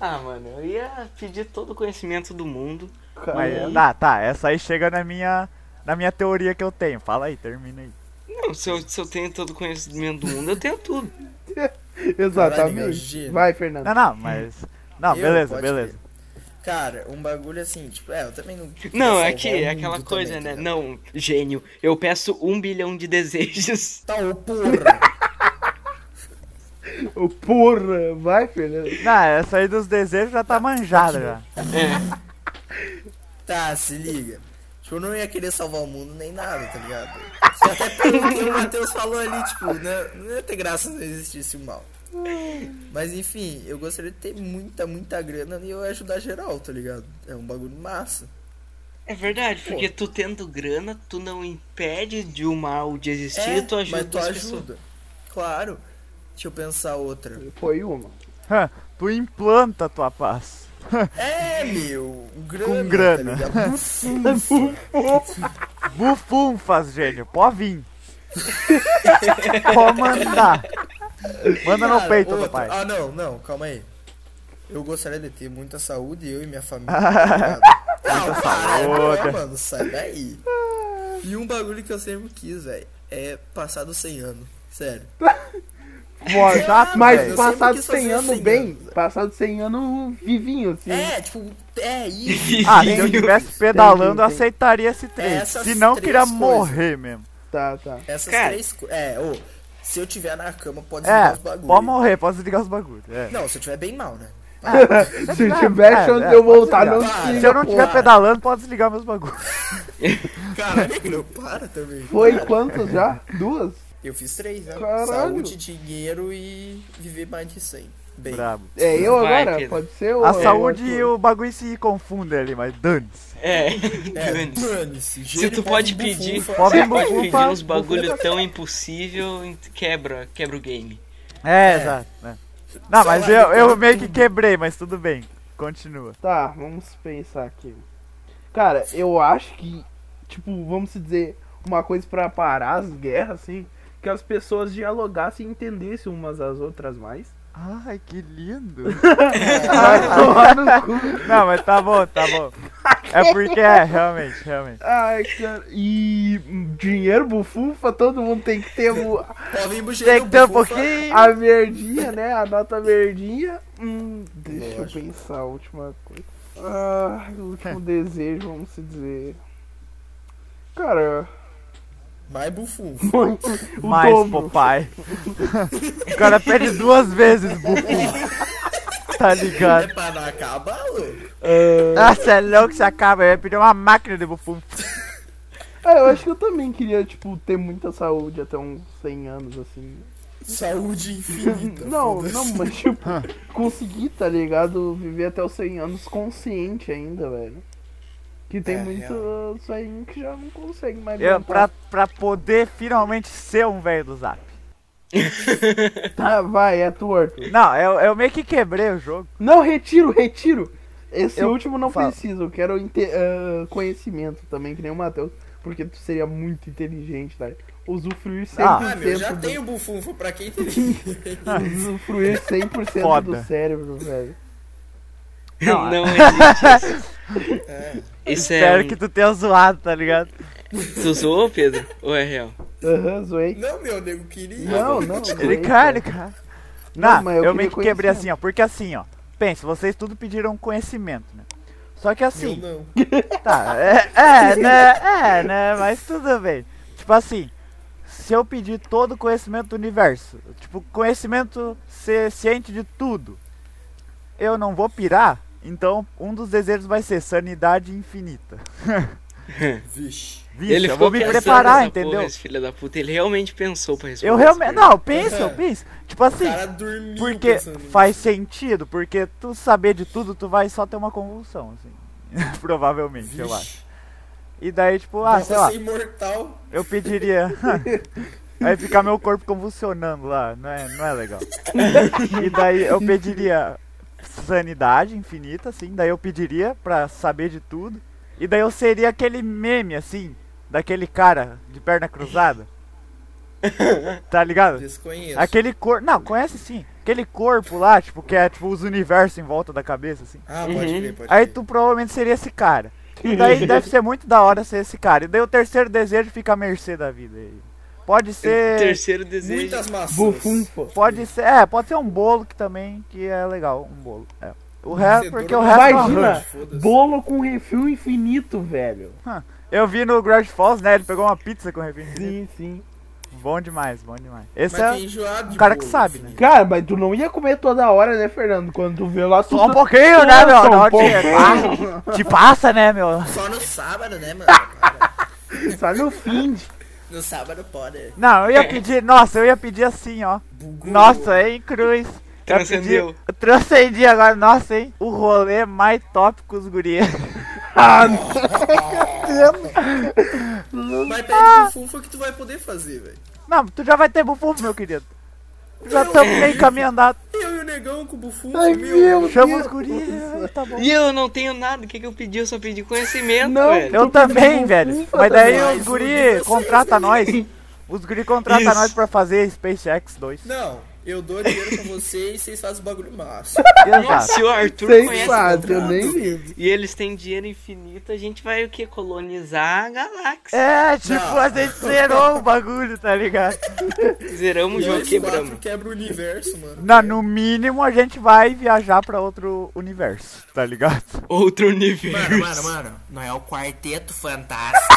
Ah, mano, eu ia pedir todo o conhecimento do mundo. Mas, Caramba. tá, tá, essa aí chega na minha, na minha teoria que eu tenho. Fala aí, termina aí. Não, se eu, se eu tenho todo o conhecimento do mundo, eu tenho tudo. Exatamente. Vai, Fernando. Não, não, mas. Não, Eu? beleza, beleza. crer. Cara, um bagulho assim, tipo, é, eu também não. Não, é que é aquela coisa, também, né? tá ligado? Não, gênio, eu peço um bilhão de desejos. Tá, ô porra! Ô, Porra, vai, Fernando. Não, essa aí dos desejos já tá manjada já. É, tá, se liga. Tipo, eu não ia querer salvar o mundo nem nada, tá ligado? Até pelo que o Matheus falou ali, tipo, né, não ia ter graça se não existisse o mal. Mas enfim, eu gostaria de ter muita, muita grana e eu ia ajudar geral, tá ligado? É um bagulho massa. é verdade, porque tu tendo grana, tu não impede de o mal de existir, É, tu ajuda mas tu ajuda. Claro. Deixa eu pensar outra. Foi uma. Tu implanta a tua paz. É, meu, grana. Com grana. Tá? Bufunfa. Bufunfas, gênio, pode vir. pode mandar. Manda no peito, outra- papai. Ah, não, não, calma aí. Eu gostaria de ter muita saúde, eu e minha família. tá é, saúde. mano, sai daí. E um bagulho que eu sempre quis, velho, é passar dos 100 anos. Sério. Morto. Chato, Mas. Eu passado sempre quis 100 fazer anos 100 bem, anos. passado 100 anos vivinho, assim. É, tipo, é isso. Ah, se eu tivesse pedalando, eu aceitaria esse três. Essas Se não, queria coisas. morrer mesmo. Tá, tá. Essas Cara. três coisas. É, ô, se eu tiver na cama, pode desligar É, os bagulhos. pode morrer, pode desligar os bagulhos. É. Não, se eu tiver bem mal, né? Se tiver é, chance é, de eu voltar, não. Para. Se eu não estiver pedalando, pode desligar meus bagulhos. Caralho, não para também. Foi quantas já? Duas? Eu fiz três, né? Caralho. Saúde, dinheiro e viver mais de 100. Bem. Brabo. É eu Vai, agora? Pedro. Pode ser ou A é saúde e o bagulho se confundem ali, mas dane-se. É, É, dane-se. dane-se. Se tu pode pedir, Pode você pode bufufa, pedir uns bufufa. bagulho tão impossível, quebra, quebra o game. É, É. exato. né. Não, mas eu, eu meio que quebrei, mas tudo bem. Continua. Tá, vamos pensar aqui. Cara, eu acho que, tipo, vamos se dizer, uma coisa pra parar as guerras, assim, que as pessoas dialogassem e entendessem umas às outras mais. Ai, que lindo. Vai tomar no cu. Não, mas tá bom, tá bom. É porque é, realmente, realmente. Ai, cara. E dinheiro, bufufa, todo mundo tem que ter o- bucheiro, Tem que ter um pouquinho. a verdinha, né? A nota verdinha. Hum, deixa Lógico. eu pensar a última coisa. Ah, o último desejo, vamos se dizer. Cara, Mais bufunfa. o Mais, dobro. papai. O cara pede duas vezes, bufu. Tá É ligado? pra não acabar, louco. Ah, cê é louco, você acaba. Eu ia pedir uma máquina de bufu. Ah, eu acho que eu também queria, tipo, ter muita saúde até uns 100 anos, assim. Saúde infinita. Não, não, mas tipo, conseguir, tá ligado? Viver até os 100 anos consciente ainda, velho. Que tem É, muito aí que já não consegue mais Eu, pra, pra poder finalmente ser um velho do zap. Tá, vai, é torto. Não, eu, eu meio que quebrei o jogo. Não, retiro, retiro. Esse Eu último não falo. preciso. Eu quero ah, conhecimento também, que nem o Matheus. Porque tu seria muito inteligente, tá? Usufruir 100% Ah, Ah, meu, já do... tenho bufunfo pra quem tem. Usufruir 100% Foda. do cérebro, velho. Não, Não existe isso. É. Isso Espero é. um- que tu tenha zoado, tá ligado? Tu zoou, Pedro? Ou é real? Aham, zoei. Não, meu nego, queria. Não, não. zoei, Ele cara. cara. Não, Não, mas eu eu, meio que quebrei assim, ó. Porque assim, ó. Pensa, vocês tudo pediram conhecimento, né? Só que Eu assim, não. tá, é, é, né? É, né? Mas tudo bem. Tipo assim, se eu pedir todo o conhecimento do universo, tipo, conhecimento ser ciente de tudo, eu não vou pirar, então um dos desejos vai ser sanidade infinita. Vixe. Vixe, ele eu ficou vou me preparar, entendeu? Porra, esse filho da puta, ele realmente pensou pra responder. Eu realmente. Não, pensa, eu penso. Tipo O assim, cara dormiu porque nisso. faz sentido, porque tu saber de tudo, tu vai só ter uma convulsão, assim. Provavelmente, eu Vixe. acho. E daí, tipo, ah, sei lá, ser imortal. eu pediria. Aí ficar meu corpo convulsionando lá, não é, não é legal. E daí eu pediria sanidade infinita, assim, daí eu pediria pra saber de tudo. E daí eu seria aquele meme, assim, daquele cara de perna cruzada. Tá ligado? Desconheço. Aquele corpo. Não, conhece sim. Aquele corpo lá, tipo, que é tipo os universos em volta da cabeça, assim. Ah, pode Uhum. crer, pode Aí tu provavelmente seria esse cara. E daí deve ser muito da hora ser esse cara. E daí o terceiro desejo fica à mercê da vida. aí. Pode ser. Terceiro desejo. Muitas maçãs. Bufunfa. Pode ser. É, pode ser um bolo que também, que é legal. Um bolo. É. O resto, porque o resto. é Imagina. Foda-se. Bolo com refil infinito, velho. Eu vi no Grudge Falls, né? Ele pegou uma pizza com refém. Sim, sim. Bom demais, bom demais. Esse Mas é um cara que sabe, assim. né? Cara, mas tu não ia comer toda hora, né, Fernando? Quando tu vê lá, tu Só um pouquinho, né, meu? Só um te, te passa, né, meu? Só no sábado, né, mano? Só no fim. No sábado pode. Não, eu ia pedir, nossa, eu ia pedir assim, ó. Bugou. Nossa, hein, Cruz. Transcendeu. Eu transcendi agora, nossa, hein. O rolê mais top com os gurias. Ah, Mas pede bufunfa que tu vai poder fazer, velho. Não, tu já vai ter bufufo, meu querido. Já estamos meio caminho andado. Eu o negão com o bufunfa, Ai, meu. meu Chama os Deus. gurias, tá bom. E eu não tenho nada. O que, que eu pedi? Eu só pedi conhecimento, Não, velho. Eu também, velho. Mas daí os guri contrata nós. Os guri contrata nós pra fazer SpaceX 2. Não, eu dou dinheiro pra vocês e vocês fazem o bagulho massa. Exato. Se o Arthur Sem conhece fato, eu contrato, nem ligo. e eles têm dinheiro infinito, a gente vai o que? Colonizar a galáxia. É, tipo, Não. a gente zerou o bagulho, tá ligado? Zeramos o jogo, quebramos. quebra o universo, mano. Não, no mínimo a gente vai viajar pra outro universo, tá ligado? Outro universo. Mano, mano, mano. Não é o quarteto fantástico.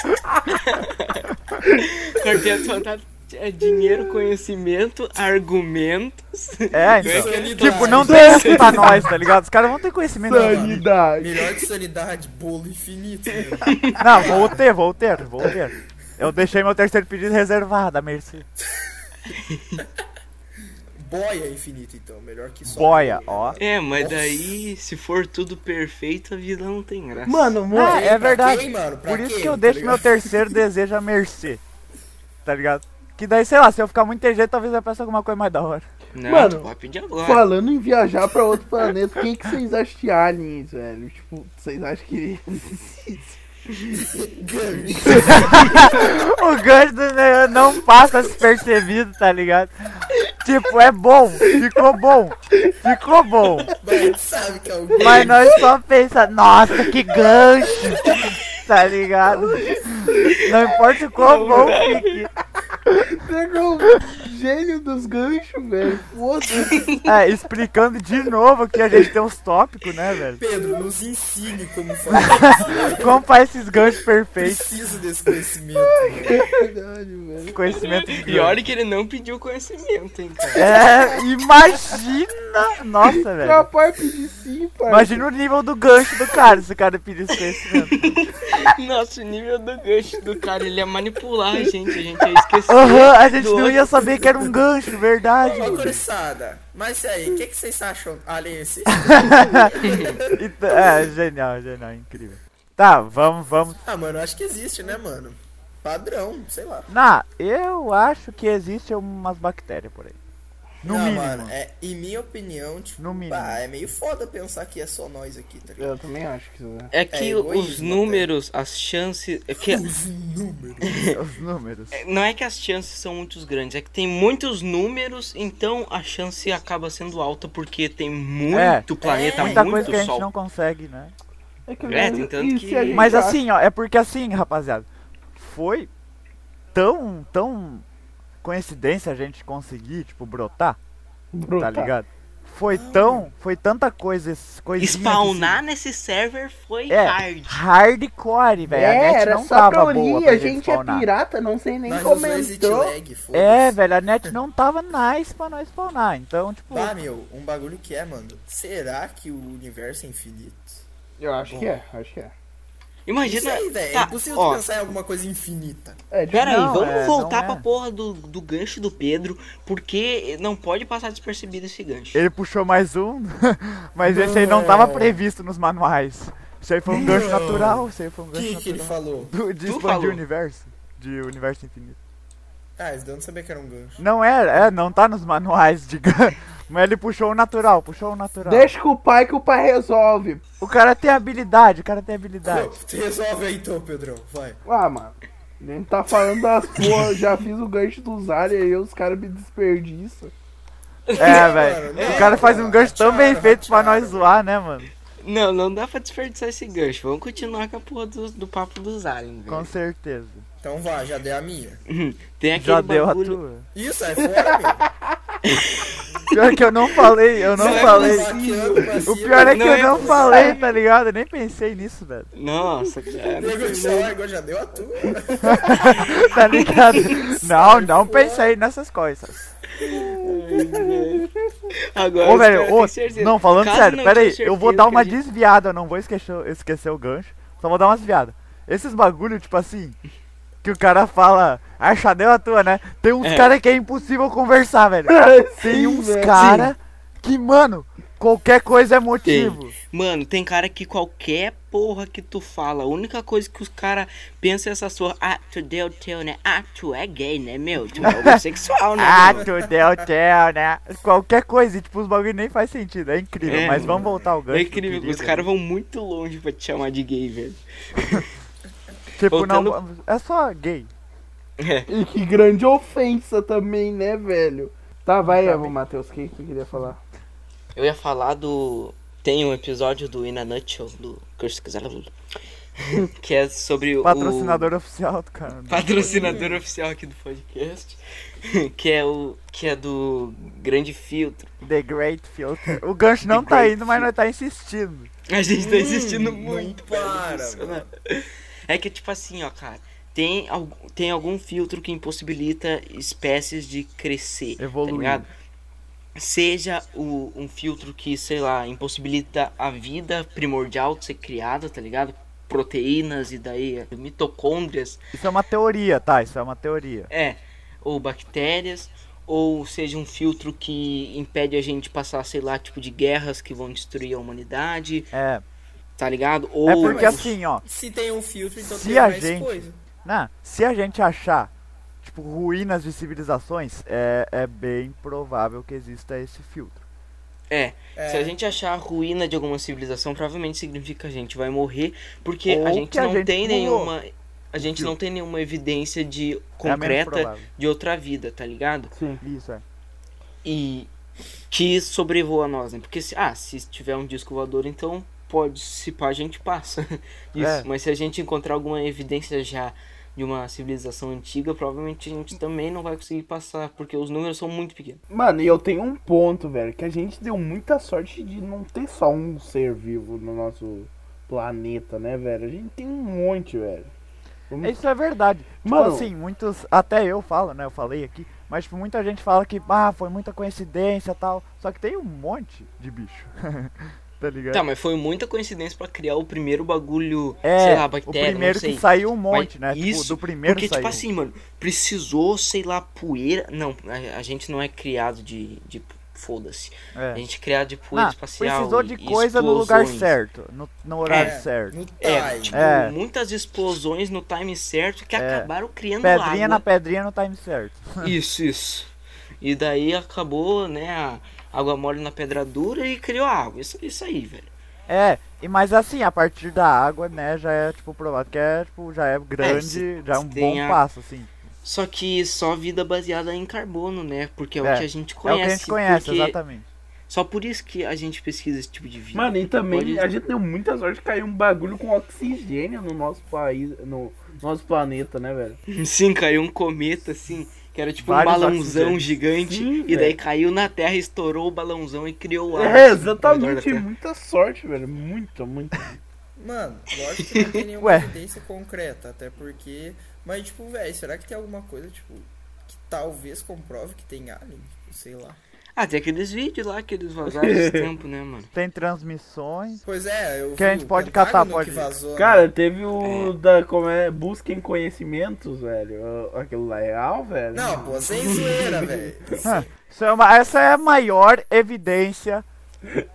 Quarteto Fantástico é dinheiro, conhecimento, argumentos. É, então. Tipo, não tem essa pra nós, tá ligado? Os caras vão ter conhecimento. Sanidade. Melhor que sanidade, bolo infinito. meu. Não, vou ter, vou ter, vou ter. Eu deixei meu terceiro pedido reservado, a Mercy. Boia infinito, então. Melhor que só. Boia, ó. É, mas Nossa. daí, se for tudo perfeito, a vida não tem graça. Mano, mano. Ah, é verdade. quem, mano? Por isso quem, que eu tá deixo meu ligado? terceiro desejo a mercê. Tá ligado? Que daí, sei lá, se eu ficar muito inteligente, talvez eu peça alguma coisa mais da hora. Não, Mano, tu pode pedir agora. Falando em viajar pra outro planeta, quem que vocês acham de aliens, velho? Tipo, vocês acham que. o gancho do Neo não passa despercebido, tá ligado? Tipo, é bom, ficou bom, ficou bom. Mas a gente sabe que é alguém. Mas nós só pensa, nossa, que gancho, tá ligado? Não importa o quão bom fique. Pegou o gênio dos ganchos, velho. Foda-se. É, explicando de novo que a gente tem os tópicos, né, velho? Pedro, nos ensine como fazer. Como faz esses ganchos perfeitos, Preciso desse conhecimento. mano. Verdade, velho. conhecimento de Pior gancho. é que ele não pediu conhecimento, hein, cara. É, imagina! Nossa, velho. Capaz de pedir sim, pai. Imagina o nível do gancho do cara se o cara pedisse conhecimento. Nossa, o nível do gancho do cara, ele ia manipular a gente, a gente ia esquecer. Aham, a gente não ia saber que era um gancho, verdade. Ô, Curiçada, mas e aí, o que, que vocês acham? Existe? Então, é, genial, genial, incrível. Tá, vamos, vamos. ah, mano, eu acho que existe, né, mano? Padrão, sei lá. Na, eu acho que existe umas bactérias por aí. No não, mínimo. mano, é, em minha opinião, tipo, No mínimo. bah, é meio foda pensar que é só nós aqui, tá ligado? Eu também acho que isso é. É que É os números, as chances. É que, Os números. Os números. não é que as chances são muito grandes, é que tem muitos números, então a chance acaba sendo alta porque tem muito planeta, é, Muita muito coisa que a gente sol. não consegue, né? É, que, É, tanto e que- Mas assim, ó, é porque assim, rapaziada, foi tão, tão coincidência a gente conseguir, tipo, brotar, Brutal. tá ligado? Foi tão, foi tanta coisa, Spawnar nesse server foi é, hard. hardcore, velho. a É, net era não só tava pra boa pra a gente é spawnar. pirata, não sei nem Nós comentou. lag. É, velho, a net não tava nice pra nós spawnar. Então, tipo, Bah, meu, um bagulho que é, mano. Será que o universo é infinito? Eu acho que é, acho que é. Imagina. Isso aí, velho. tá, é impossível ó, pensar em alguma coisa infinita. É, tipo, Pera aí, Não, vamos é, voltar não pra é. porra do, do gancho do Pedro, porque não pode passar despercebido esse gancho. ele puxou mais um, mas esse aí não tava previsto nos manuais. Isso aí foi um gancho Não. natural, isso aí foi um O gancho que, que ele natural. falou? Do, de Tu expandir falou. o universo. De universo infinito. Ah, daí eu não sabia que era um gancho. Não é, é, não tá nos manuais de gan- Mas ele puxou o natural, puxou o natural. Deixa com o pai que o pai resolve. O cara tem habilidade, o cara tem habilidade. Resolve aí então, Pedrão. Vai. Ah, mano. A gente tá falando das porra, já fiz o gancho dos aliens aí, os caras me desperdiçam. É, velho. O cara faz um gancho tão bem feito pra nós zoar, né, mano? Não, não dá pra desperdiçar esse gancho. Vamos continuar com a porra do, do papo dos aliens, Com velho. certeza. Então vai, já dei a minha. Tem aquele Já deu a bagulho... tua. Isso, é fora, meu. Pior que eu não falei, eu não é falei. Pra O pior é que Não eu é não possível. falei, tá ligado? Eu nem pensei nisso, velho. Nossa, cara. Nego de celular, agora já deu a tua. Tá ligado? Não, não pensei nessas coisas. Agora Ô, velho, ô, não, falando Caso sério, não pera aí, eu vou dar uma a gente- desviada, eu não vou esquecer, esquecer o gancho, só vou dar uma desviada. Esses bagulho, tipo assim, que o cara fala, ah, Chanel a tua, né? Tem uns É. cara que é impossível conversar, velho. Tem Sim, uns velho. cara que, mano, qualquer coisa é motivo. Mano, tem cara que qualquer porra que tu fala, a única coisa que os cara pensam é essa sua. Ah, tu deu teu, né? Ah, tu é gay, né, meu? Tu é homossexual, né? Ah, meu? tu deu teu, né? Qualquer coisa, e, tipo, os bagulho nem faz sentido, é incrível. É, mas mano. vamos voltar ao gancho. É incrível, querido. os caras vão muito longe pra te chamar de gay, velho. Tipo, não, voltando- é só gay. É. E que grande ofensa também, né, velho? Tá, vai, Tá. Matheus, o que que queria falar? Eu ia falar do. Tem um episódio do In a Nutshell, do Curse que é sobre o. Patrocinador oficial do cara. Patrocinador oficial aqui do podcast. Que é o. Que é do Grande Filtro. The Great Filter. O gancho não The tá Great indo, mas nós tá insistindo. A gente tá insistindo Hum, muito, não para, funciona. É que tipo assim, ó, cara. Tem, tem algum filtro que impossibilita espécies de crescer. Evoluir. Tá? Seja o, um filtro que, sei lá, impossibilita a vida primordial de ser criada, tá ligado? Proteínas e daí mitocôndrias Isso é uma teoria, tá? Isso é uma teoria. É, ou bactérias, ou seja um filtro que impede a gente passar, sei lá, tipo de guerras que vão destruir a humanidade, É. tá ligado? Ou É porque mas- assim, ó. Se tem um filtro, então Se tem a mais gente- coisa. Né, se a gente achar, tipo, ruínas de civilizações, é, é bem provável que exista esse filtro. é, É, se a gente achar a ruína de alguma civilização, provavelmente significa que a gente vai morrer, porque Ou a gente a não gente tem nenhuma a gente não tem nenhuma evidência de É concreta provável. de outra vida, tá ligado? Sim. Isso é. E que sobrevoa nós, né? Porque se, ah, se tiver um disco voador, então pode se pá, a gente passa. Isso. É. Mas se a gente encontrar alguma evidência já de uma civilização antiga, provavelmente a gente também não vai conseguir passar, porque os números são muito pequenos. Mano, e eu tenho um ponto, velho, que a gente deu muita sorte de não ter só um ser vivo no nosso planeta, né, velho? A gente tem um monte, velho. Vamos- Isso é verdade. Tipo Mano- assim, muitos. Até eu falo, né? Eu falei aqui. Mas tipo, muita gente fala que ah, foi muita coincidência tal. Só que tem um monte de bicho. tá ligado? Tá, mas foi muita coincidência pra criar o primeiro bagulho, é, sei lá, o bactéria, primeiro não sei. que saiu um monte, Mas né? Tipo, isso, do primeiro Porque, saiu. tipo assim, mano, precisou, sei lá, poeira. Não, a, a gente não é criado de. de Foda-se. é. A gente é criado de poeira Ah, espacial. precisou de e coisa no lugar explosões. certo, no, no horário É, certo. No É, time. tipo, É. muitas explosões no time certo que É. acabaram criando Pedrinha na água. pedrinha no time certo. Isso, isso. E daí acabou, né, a água mole na pedra dura e criou água. Isso, isso aí, velho. É, e mas assim, a partir da água, né, já é tipo provado que é, tipo, já é grande, se- já é um bom a- passo, assim. Só que só vida baseada em carbono, né? Porque é, É, o que a gente É o conhece. que a gente conhece, porque- exatamente. Só por isso que a gente pesquisa esse tipo de vida. Mano, e também Pode- a gente deu muita sorte de cair um bagulho com oxigênio no nosso país, no nosso planeta, né, velho? Sim, caiu um cometa, assim, que era tipo Vários um balãozão oxigênios. gigante. Sim, e daí velho. caiu na Terra, estourou o balãozão e criou água. É, exatamente, muita sorte, velho. Muita, muita. Mano, lógico que não tem nenhuma evidência concreta, até porque. Mas, tipo, velho, será que tem alguma coisa, tipo, que talvez comprove que tem alien? Tipo, sei lá. Ah, tem aqueles vídeos lá que eles vazaram esse tempo, né, mano? Tem transmissões. Pois é, eu Que a gente pode catar, que pode- vazou, né? Cara, teve o da como é, busca em conhecimentos, velho. Aquilo lá é real, velho. Não, pô, sem zoeira, velho. Ah, isso é uma- essa é a maior evidência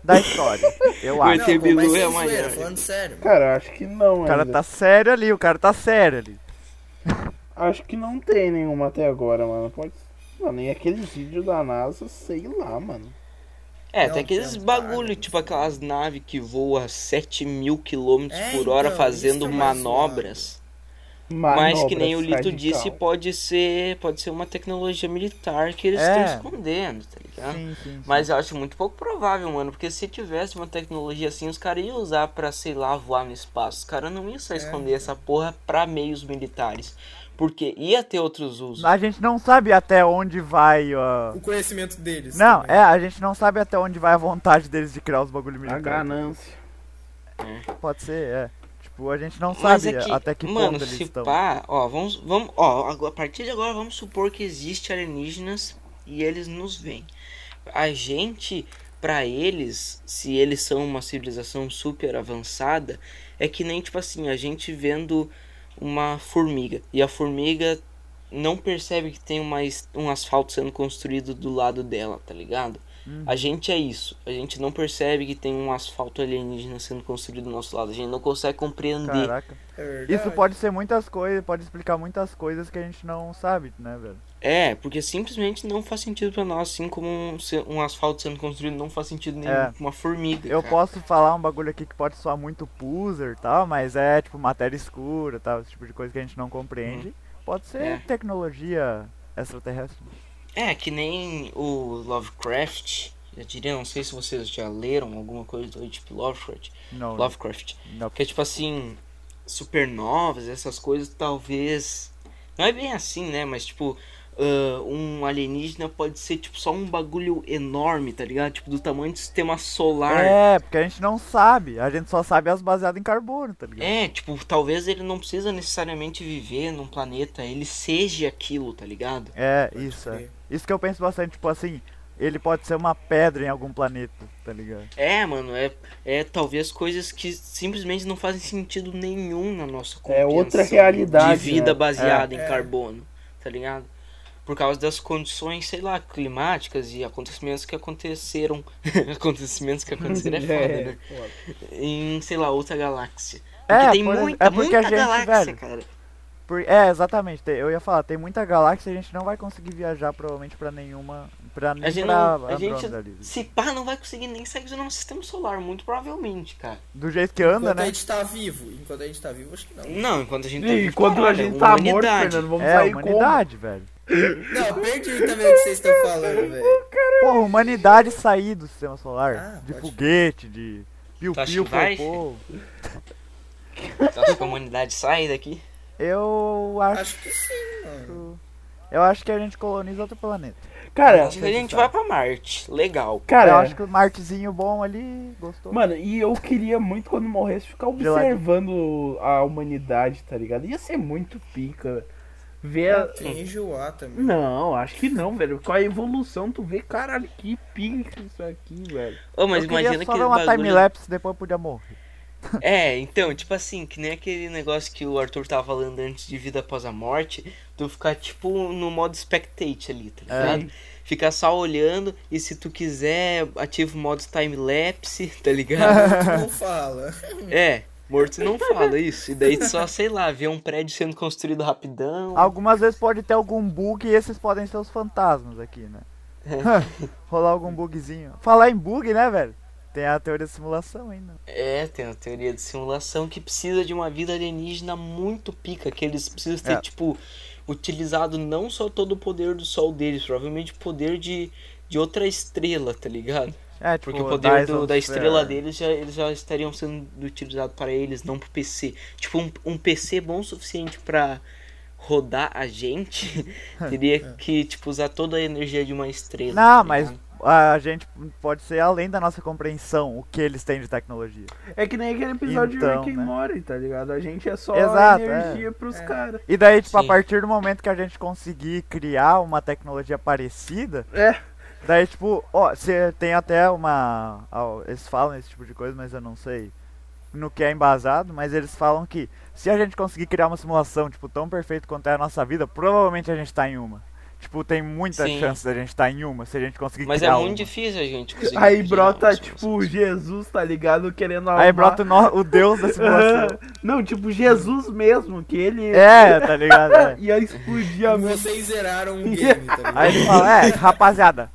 da história, eu acho. Não, pô, mas é zoeira, amanhã. falando sério. Cara, eu acho que não, O cara ainda. tá sério ali, o cara tá sério ali. Acho que não tem nenhuma até agora, mano. Pode. Mano, e aqueles vídeos da NASA, sei lá, mano. É, Não, tem aqueles bagulho, tipo aquelas naves que voam a 7 mil quilômetros É, por hora então, fazendo é mais manobras. Manobras Mas que nem o Lito radical. disse, pode ser, pode ser uma tecnologia militar que eles É. estão escondendo, tá ligado? Sim, sim, sim. Mas eu acho muito pouco provável, mano, porque se tivesse uma tecnologia assim, os caras iam usar pra, sei lá, voar no espaço. Os caras não iam só esconder essa porra pra meios militares. Porque ia ter outros usos. A gente não sabe até onde vai, ó. O conhecimento deles. Não, também. é, a gente não sabe até onde vai a vontade deles de criar os bagulho A militar. ganância. Pode ser, é. Tipo, a gente não Mas sabe é que, até que mano, ponto eles se estão. pá, ó, vamos, vamos, ó, a partir de agora vamos supor que existe alienígenas e eles nos veem. A gente, pra eles, se eles são uma civilização super avançada, é que nem tipo assim, a gente vendo uma formiga e a formiga não percebe que tem uma, um asfalto sendo construído do lado dela, tá ligado? Uhum. A gente é isso. A gente não percebe que tem um asfalto alienígena sendo construído do nosso lado. A gente não consegue compreender. Caraca. É. Isso pode ser muitas coisas, pode explicar muitas coisas que a gente não sabe, né, velho? É, porque simplesmente não faz sentido pra nós, assim como um, um asfalto sendo construído não faz sentido nenhum É. uma formiga. Eu cara. posso falar um bagulho aqui que pode soar muito puser e tal, mas é tipo matéria escura tal, esse tipo de coisa que a gente não compreende. Pode ser É. tecnologia extraterrestre. É, que nem o Lovecraft. Já diria, não sei se vocês já leram alguma coisa do H.P. Lovecraft. Não, Lovecraft. não. Que é tipo assim, supernovas, essas coisas, talvez. Não é bem assim, né? Mas tipo, ah, um alienígena pode ser tipo só um bagulho enorme, tá ligado? Tipo, do tamanho do sistema solar. É, porque a gente não sabe. A gente só sabe as baseadas em carbono, tá ligado? É, tipo, talvez ele não precisa necessariamente viver num planeta, ele seja aquilo, tá ligado? É, Pode isso, é. Isso que eu penso bastante, tipo assim, ele pode ser uma pedra em algum planeta, tá ligado? É, mano, é, é talvez coisas que simplesmente não fazem sentido nenhum na nossa É outra compreensão realidade, de vida né? baseada em É. carbono, tá ligado? Por causa das condições, sei lá, climáticas e acontecimentos que aconteceram. acontecimentos que aconteceram é foda, né? foda. Em, sei lá, outra galáxia. É, Porque tem por muita, é porque muita a gente, galáxia, velho, cara. Por- é, exatamente. Eu ia falar, tem muita galáxia e a gente não vai conseguir viajar provavelmente pra nenhuma. Pra, nem A gente, pra não, a gente, se pá, não vai conseguir nem sair do nosso sistema solar, muito provavelmente, cara. Do jeito que anda, Enquanto a né? gente tá vivo. Enquanto a gente tá vivo, acho que não. Não, enquanto a gente tá E vivo, quando a caralho, gente tá morto, humanidade. Fernando, vamos É, sair como? humanidade, velho. Não, perdi também o que vocês estão falando, velho. Porra, humanidade sair do sistema solar. Ah, de pode foguete, de piu-piu, vai? popô. Tu acha que a humanidade sai daqui? Eu acho. Acho que sim, mano. Eu acho que a gente coloniza outro planeta. Cara, Acho que a gente vai pra Marte. Legal. cara, eu acho que o Martezinho bom ali gostou. Mano, e eu queria muito quando morresse ficar observando a humanidade, tá ligado? Ia ser muito pica Ver a... Tem enjoar também. Não, acho que não, velho. Com a evolução, tu vê, caralho, que pica isso aqui, velho. Ô, mas eu imagina só que ver uma bagulho... time-lapse, depois podia morrer. É, então, tipo assim, que nem aquele negócio que o Arthur tava falando antes de vida após a morte, tu ficar tipo no modo spectate ali, tá É. ligado? Ficar só olhando e se tu quiser, ativa o modo time-lapse, tá ligado? Tu não fala. é, morto não fala isso. E daí só, sei lá, vê um prédio sendo construído rapidão. Algumas vezes pode ter algum bug e esses podem ser os fantasmas aqui, né? Rolar algum bugzinho. Falar em bug, né, velho? Tem a teoria da simulação ainda. É, tem a teoria de simulação que precisa de uma vida alienígena muito pica, que eles precisam ter, É. tipo, utilizado não só todo o poder do sol deles, provavelmente o poder de, de outra estrela, tá ligado? É, tipo, Porque o poder do- da estrela Sphere. deles já, eles já estariam sendo utilizados para eles, não pro PC. Tipo, um, um PC bom o suficiente pra rodar a gente, teria que, tipo, usar toda a energia de uma estrela. Não, tá mas a gente pode ser além da nossa compreensão o que eles têm de tecnologia. É que nem aquele episódio Então, de Rick and né? Morty, tá ligado? A gente é só Exato, energia pros caras. E daí, tipo, Sim. a partir do momento que a gente conseguir criar uma tecnologia parecida, É. daí, tipo, ó, você tem até uma. ó, eles falam esse tipo de coisa, mas eu não sei no que é embasado, mas eles falam que se a gente conseguir criar uma simulação, tipo, tão perfeita quanto é a nossa vida, provavelmente a gente tá em uma. Tipo, tem muita Sim. chance da gente estar em uma, se a gente conseguir Mas é muito uma. difícil a gente conseguir. Aí criar brota, uma tipo. Jesus, tá ligado? Querendo Aí arrumar- brota o, no- o deus da simulação. Não, tipo, Jesus mesmo, que ele é, tá ligado? É. ia explodir a mente. Vocês zeraram um game, tá ligado? Aí ele fala, é, rapaziada,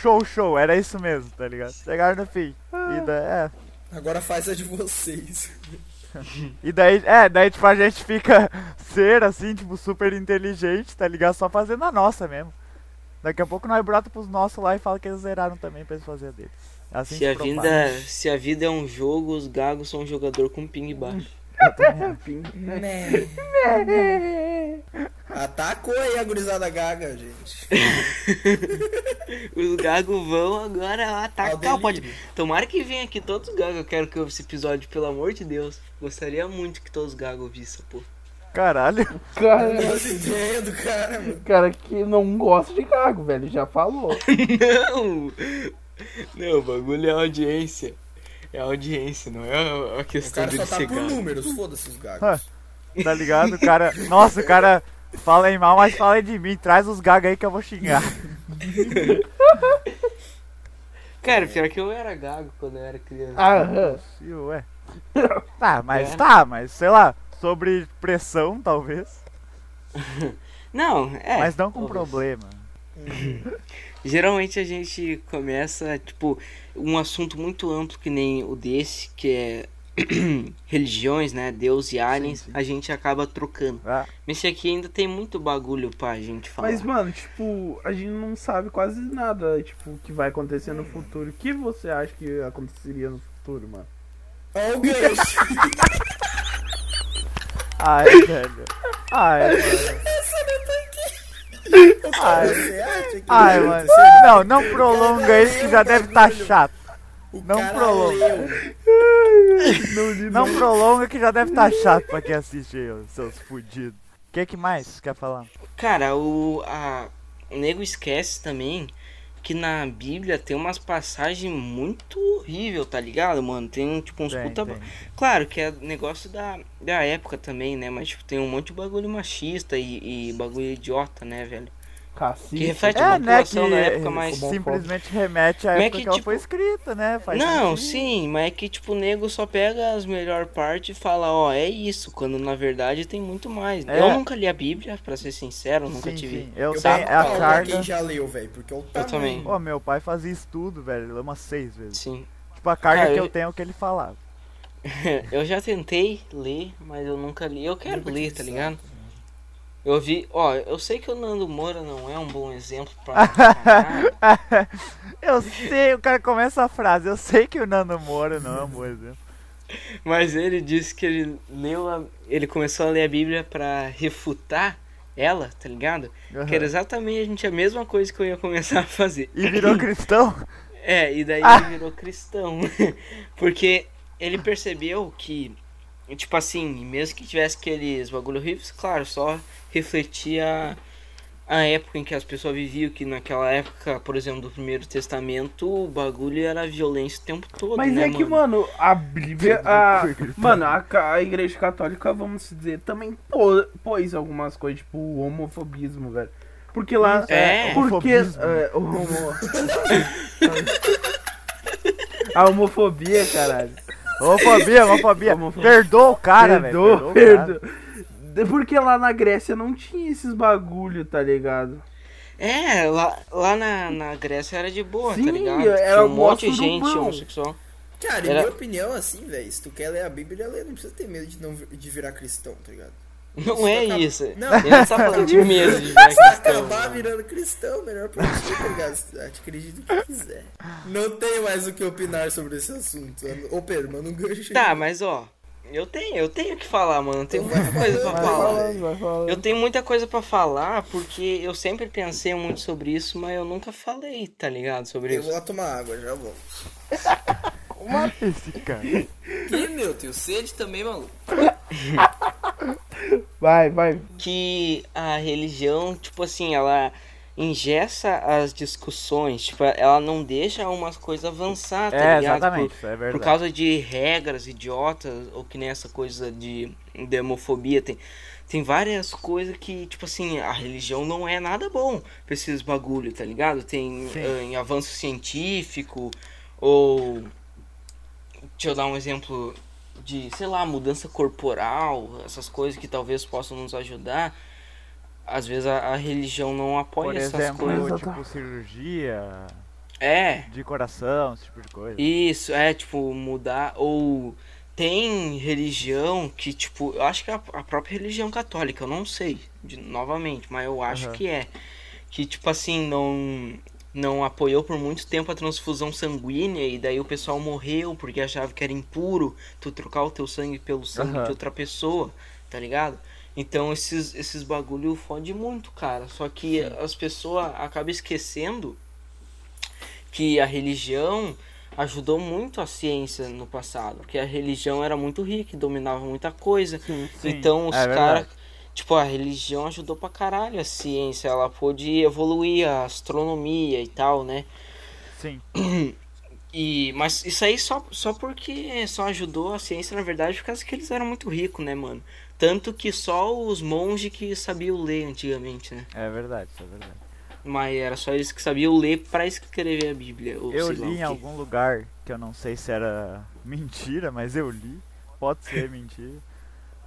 show, show, era isso mesmo, tá ligado? Chegaram no fim. E daí, é. Agora faz a de vocês. E daí, é, daí tipo, a gente fica ser assim, tipo, super inteligente, tá ligado? Só fazendo a nossa mesmo. Daqui a pouco nós brota pros nossos lá e fala que eles zeraram também pra eles fazerem a deles. Assim Se a, vida, se a vida é um jogo, os gagos são um jogador com ping baixo. Né. Atacou aí a gurizada gaga, gente. Os gagos vão agora atacar. delírio. Pode... Tomara que venha aqui todos os gagos. Eu quero que eu esse episódio, pelo amor de Deus. Gostaria muito que todos os gagos ouvissem, pô. Caralho. Cara, Nossa ideia do cara, mano. cara que não gosta de gago, velho, já falou. Não! Não, o bagulho é audiência. É audiência, não é a O questão cara de só tá por gago. números, foda-se os Ah. gagos. Tá ligado? O cara. Nossa, o cara fala em mal, mas fala de mim. Traz os gaga aí que eu vou xingar. Cara, pior que eu era gago quando eu era criança. Aham. E ué. Tá, mas É. tá, mas sei lá, sobre pressão talvez. Não, é. mas não com talvez. problema. Geralmente a gente começa, tipo, um assunto muito amplo que nem o desse, que é religiões, né? Deus e aliens, sim. a gente acaba trocando. Ah, Mas esse aqui ainda tem muito bagulho pra gente falar. Mas, mano, tipo, a gente não sabe quase nada, tipo, o que vai acontecer no futuro. O que você acha que aconteceria no futuro, mano? Ó o gancho. Ai, velho. Ai. Ai, Você acha que ai, vai mano. Não, não prolonga isso que já deve estar chato. O não prolonga. Não Não prolonga que já deve estar chato pra quem assiste aí, seus fudidos. O que, que mais quer falar? Cara, o, a, o nego esquece também que na Bíblia tem umas passagens muito horrível, tá ligado, mano? Tem tipo uns Tem, puta. tem. Claro que é negócio da, da época também, né? Mas tipo, tem um monte de bagulho machista e, e bagulho idiota, né, velho? Cacete. Que reflete É, a né, que da época, mas. Simplesmente remete à Mas é época que, que, ela tipo, foi escrita, né? Faz Não, sentido. sim, mas é que tipo, o nego só pega as melhores partes e fala, ó, é isso, quando na verdade tem muito mais. É. Eu nunca li a Bíblia, pra ser sincero, eu nunca Sim, tive. sim. Eu Eu tenho bato a carga. quem já leu, velho, porque o tamanho. também. Pô, meu pai fazia estudo, velho. Ele leu umas seis vezes. Sim. Tipo, a carga Cara, que eu- eu tenho é o que ele falava. eu já tentei ler, mas eu nunca li. Eu quero Nunca ler, tá ligado? Eu vi, ó, eu sei que o Nando Moura não é um bom exemplo pra. eu sei, o cara começa a frase. Eu sei que o Nando Moura não é um bom exemplo. mas ele disse que ele leu a, ele começou a ler a Bíblia pra refutar ela, tá ligado? Que era exatamente a mesma coisa que eu ia começar a fazer. E virou cristão? É, e daí Ah. ele virou cristão. Porque ele percebeu que tipo assim, mesmo que tivesse aqueles bagulho horríveis, claro, só refletia a época em que as pessoas viviam, que naquela época, por exemplo, do Primeiro Testamento, o bagulho era violência o tempo todo, Mas né, é que, mano, a Bíblia. A, mano, a, a igreja católica, vamos dizer, também pô- pôs algumas coisas, tipo o homofobismo, velho. Porque lá. É. porque. Homofobismo. é, o homo... a homofobia, caralho. Homofobia, homofobia. Homofobia. Perdoa o cara, velho. perdoa, o cara. perdoa. De- Porque lá na Grécia não tinha esses bagulho, tá ligado? É, lá, lá na, na Grécia era de boa, Sim, tá ligado? era um monte de gente surubão. homossexual. Cara, em Era- minha opinião, assim, velho, se tu quer ler a Bíblia, lê, não precisa ter medo de, não, de virar cristão, tá ligado? Não é acaba- isso. Não. Ele não tá falando de medo de virar Se cristão. acabar virando cristão, melhor pra ti, tá ligado? Acredita o que quiser. Não tenho mais o que opinar sobre esse assunto. Ô, Pedro, manda um gancho. Tá, mas ó, eu tenho, eu tenho que falar, mano. Tem muita coisa pra Vai falar. falando, vai falando. Eu tenho muita coisa pra falar porque eu sempre pensei muito sobre isso, mas eu nunca falei, tá ligado? Sobre Eu isso. vou lá tomar água, já volto. Esse cara. Que, meu, tenho sede também, maluco. Vai, vai. Que a religião, tipo assim, ela engessa as discussões, tipo, ela não deixa umas coisas avançar, tá É, ligado? exatamente, Por- isso é Por verdade. causa de regras idiotas, ou que nem essa coisa de, de homofobia, tem, tem várias coisas que, tipo assim, a religião não é nada bom pra esses bagulho, tá ligado? Tem ah, em avanço científico, ou. Deixa eu dar um exemplo de, sei lá, mudança corporal, essas coisas que talvez possam nos ajudar. Às vezes a, a religião não apoia Por essas exemplo, coisas. tipo cirurgia É, de coração, esse tipo de coisa. Isso, é, tipo, mudar. Ou tem religião que, tipo, eu acho que é a, própria religião católica, eu não sei, de, novamente, mas eu acho Aham. que é. Que, tipo assim, não, não apoiou por muito tempo a transfusão sanguínea e daí o pessoal morreu porque achava que era impuro tu trocar o teu sangue pelo sangue Aham. de outra pessoa, tá ligado? Então esses, esses bagulho fode muito, cara. Só que as pessoas acabam esquecendo que a religião ajudou muito a ciência no passado, porque a religião era muito rica e dominava muita coisa. Sim, então os é caras, tipo, a religião ajudou pra caralho a ciência, ela pôde evoluir a astronomia e tal, né? Sim. E mas isso aí só só porque só ajudou a ciência, na verdade, por causa que eles eram muito ricos, né, mano? Tanto que só os monges que sabiam ler antigamente, né? É verdade, é verdade. Mas era só eles que sabiam ler pra escrever a Bíblia. Eu li em algum lugar que eu não sei se era mentira, mas eu li. Pode ser mentira.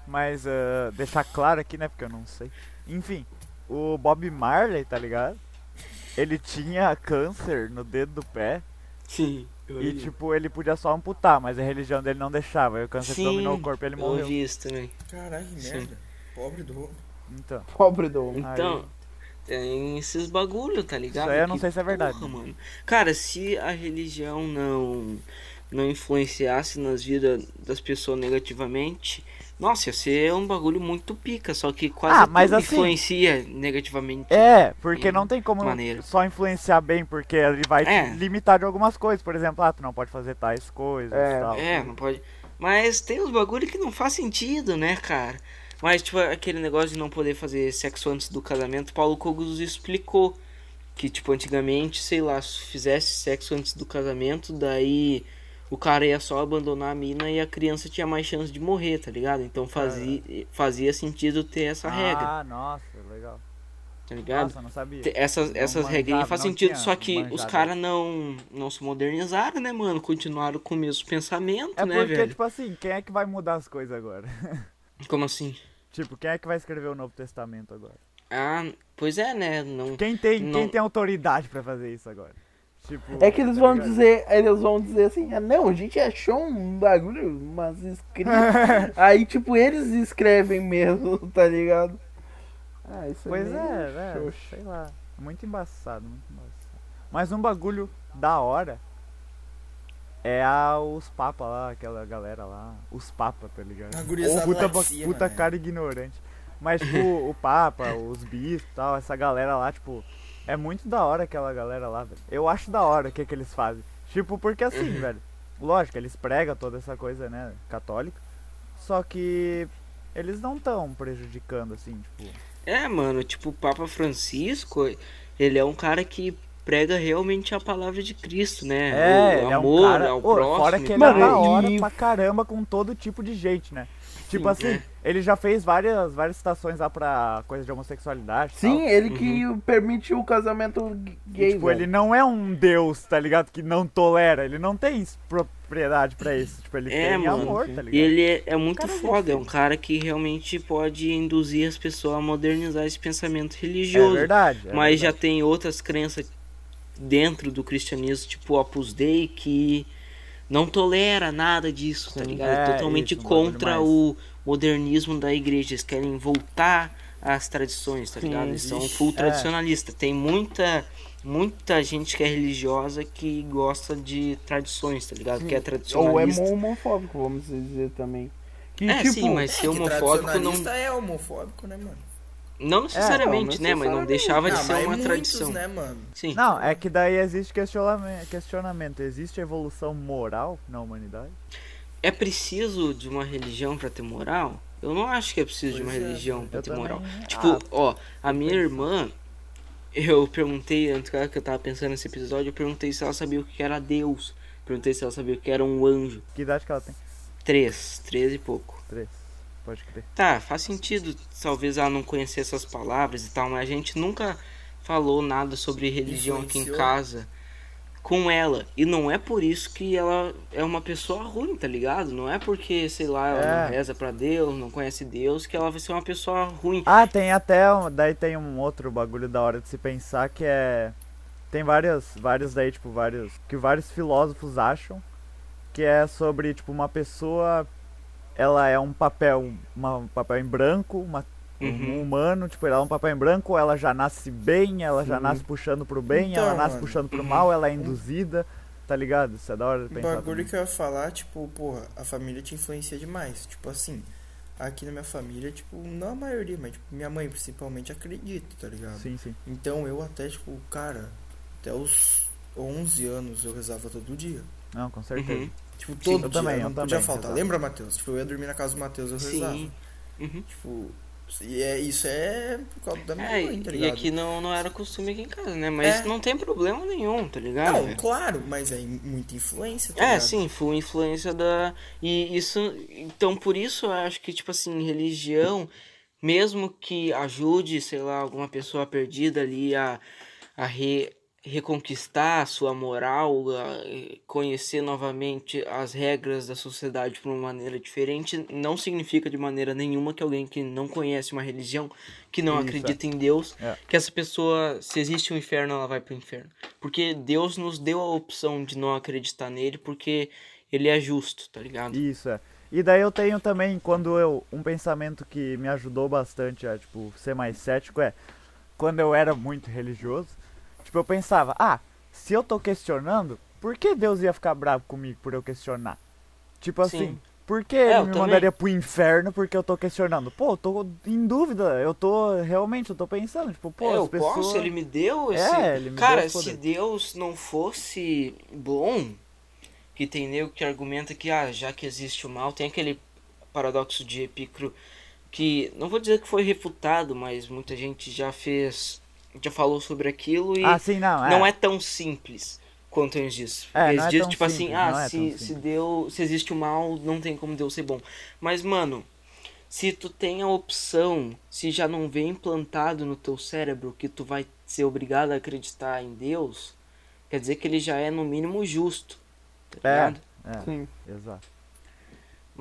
Mas ah, deixar claro aqui, né? Porque eu não sei. Enfim, o Bob Marley, tá ligado? Ele tinha câncer no dedo do pé. Sim. Eu E tipo, ele podia só amputar, mas a religião dele não deixava. E o câncer Sim, dominou o corpo e ele eu morreu. vi isso também. Caralho, que merda. Pobre do homem. Então. Pobre do homem. Então, tem esses bagulho, tá ligado? Isso aí eu não Que sei se é verdade. porra, mano. Cara, se a religião não não influenciasse nas vidas das pessoas negativamente, nossa, ia ser um bagulho muito pica, só que quase Ah, mas assim- influencia negativamente. É, porque Hum, não tem como maneiro. só influenciar bem, porque ele vai É. te limitar de algumas coisas. Por exemplo, ah, tu não pode fazer tais coisas É. e tal. É, não pode. Mas tem uns bagulho que não faz sentido, né, cara? Mas, tipo, aquele negócio de não poder fazer sexo antes do casamento, Paulo Cogos explicou que, tipo, antigamente, sei lá, se fizesse sexo antes do casamento, daí o cara ia só abandonar a mina e a criança tinha mais chance de morrer, tá ligado? Então fazia, fazia sentido ter essa regra, Ah, nossa, legal. tá ligado? Nossa, não sabia. Essas, Não essas regrinhas fazem sentido, só que os manjado. caras não, não se modernizaram, né, mano? Continuaram com o mesmo pensamento, É né, porque, velho? tipo assim, quem é que vai mudar as coisas agora? Como assim? tipo, quem é que vai escrever o Novo Testamento agora? Ah, pois é, né? Não. Quem tem, Não. quem tem autoridade pra fazer isso agora? Tipo, É que eles tá vão ligado? dizer, eles vão dizer assim, ah, não, a gente achou um bagulho, umas escritas. Aí, tipo, eles escrevem mesmo, tá ligado? Ah, isso Pois meio é, né? xoxo. Sei lá. Muito embaçado, muito embaçado. Mas um bagulho da hora é a, os papas lá, aquela galera lá. Os papas, tá ligado? Gurizada puta, cima, puta né? cara ignorante. Mas, tipo, o Papa, os bispos e tal, essa galera lá, tipo, é muito da hora aquela galera lá, velho. Eu acho da hora o que, que eles fazem. Tipo, porque assim, Uhum. velho, lógico, eles pregam toda essa coisa, né, católica. só que eles não estão prejudicando, assim, tipo. É, mano, tipo, o Papa Francisco, ele é um cara que prega realmente a palavra de Cristo, né? É, o ele é um amor cara. ao Ô, próximo. fora que ele Mano, é da hora e- pra caramba com todo tipo de gente, né? Tipo Sim, assim, é. ele já fez várias, várias citações lá pra coisa de homossexualidade. e Sim, tal. ele que permitiu o casamento E, gay. tipo, velho. ele não é um deus, tá ligado? Que não tolera. Ele não tem propriedade pra isso. Tipo, ele É, tem mano. amor, tá ligado? E ele é, é muito Cara, foda, é um cara que realmente pode induzir as pessoas a modernizar esse pensamento É religioso. verdade. é mas já verdade. tem outras crenças dentro do cristianismo, tipo o Opus Dei, que não tolera nada disso, tá Sim. ligado? É, Totalmente isso, contra o modernismo da igreja. Eles querem voltar às tradições, tá Sim, ligado? Eles são full É. tradicionalistas. Tem muita. Muita gente que é religiosa que gosta de tradições, tá ligado? Que é Ou é tradicionalista. homofóbico, vamos dizer também. Que, É, tipo, sim, mas ser homofóbico não, tradicionalista é homofóbico, né, mano? Não necessariamente, não né? Mas não deixava de Ah, ser uma muitos, tradição. né, mano? Sim. Não, é que daí existe questionamento, questionamento. Existe evolução moral na humanidade? É preciso de uma religião pra ter moral? Eu não acho que é preciso de uma Pois é, religião pra ter também- moral. ah, Tipo, ó, a minha irmã, eu perguntei, antes que eu tava pensando nesse episódio, eu perguntei se ela sabia o que era Deus. Perguntei se ela sabia o que era um anjo. que idade que ela tem? Três, três e pouco. Três. Pode crer. Tá, faz sentido, talvez ela não conhecer essas palavras e tal, mas a gente nunca falou nada sobre religião aqui em casa com ela. E não é por isso que ela é uma pessoa ruim, tá ligado? Não é porque, sei lá, ela É. não reza pra Deus, não conhece Deus, que ela vai ser uma pessoa ruim. Ah, tem até. um- Daí tem um outro bagulho da hora de se pensar que é. Tem vários, vários daí, tipo, vários. Que vários filósofos acham que é sobre, tipo, uma pessoa. Ela é um papel. Uma, um papel em branco, uma, Uhum. um humano, tipo, ela é um papel em branco, ela já nasce bem, ela já Sim. nasce puxando pro bem, Então, ela nasce mano. puxando pro Uhum. mal, ela é induzida, tá ligado? Isso é da hora de O pensar. bagulho também. que eu ia falar, tipo, porra, a família te influencia demais. Tipo assim, aqui na minha família, tipo, não a maioria, mas tipo, minha mãe principalmente acredita, tá ligado? Sim, sim. Então eu até, tipo, cara, até os 11 anos eu rezava todo dia. Não, com certeza. Uhum. Tipo, Sim, todo eu dia, também, não podia também faltar. Lembra, Matheus? Tipo, eu ia dormir na casa do Matheus, eu rezava. Sim. Uhum. Tipo, e é, isso é por causa da minha É, mãe, tá e ligado? aqui não, não era costume aqui em casa, né? Mas É. não tem problema nenhum, tá ligado? Não, claro, mas é muita influência, tá É, ligado? sim, foi influência da. E isso. Então, por isso eu acho que, tipo assim, religião, mesmo que ajude, sei lá, alguma pessoa perdida ali a, a re- reconquistar a sua moral, conhecer novamente as regras da sociedade de uma maneira diferente, não significa de maneira nenhuma que alguém que não conhece uma religião, que não Isso, acredita em Deus, É. que essa pessoa, se existe um inferno, ela vai pro inferno. Porque Deus nos deu a opção de não acreditar nele, porque ele é justo, tá ligado? Isso, é. E daí eu tenho também, quando eu. Um pensamento que me ajudou bastante a, tipo, ser mais cético é. Quando eu era muito religioso, tipo, eu pensava, ah, se eu tô questionando, por que Deus ia ficar bravo comigo por eu questionar? Tipo assim, Sim. por que É, eu ele me também. mandaria pro inferno porque eu tô questionando? Pô, eu tô em dúvida, eu tô. Realmente, eu tô pensando, tipo, pô, é, as eu pessoas. posso, ele me deu esse. É, ele me Cara, deu se. Deus não fosse bom, que tem nego que argumenta que, ah, já que existe o mal, tem aquele paradoxo de Epicuro que, não vou dizer que foi refutado, mas muita gente já fez, já falou sobre aquilo e Ah, sim, não, é. não é tão simples quanto eles dizem. É, eles não é dizem, tão tipo assim, simples, ah, não é se, se. Deus, se existe o mal, não tem como Deus ser bom. Mas, mano, se tu tem a opção, se já não vem implantado no teu cérebro que tu vai ser obrigado a acreditar em Deus, quer dizer que ele já é no mínimo justo. Tá É. ligado? É, Sim. exato.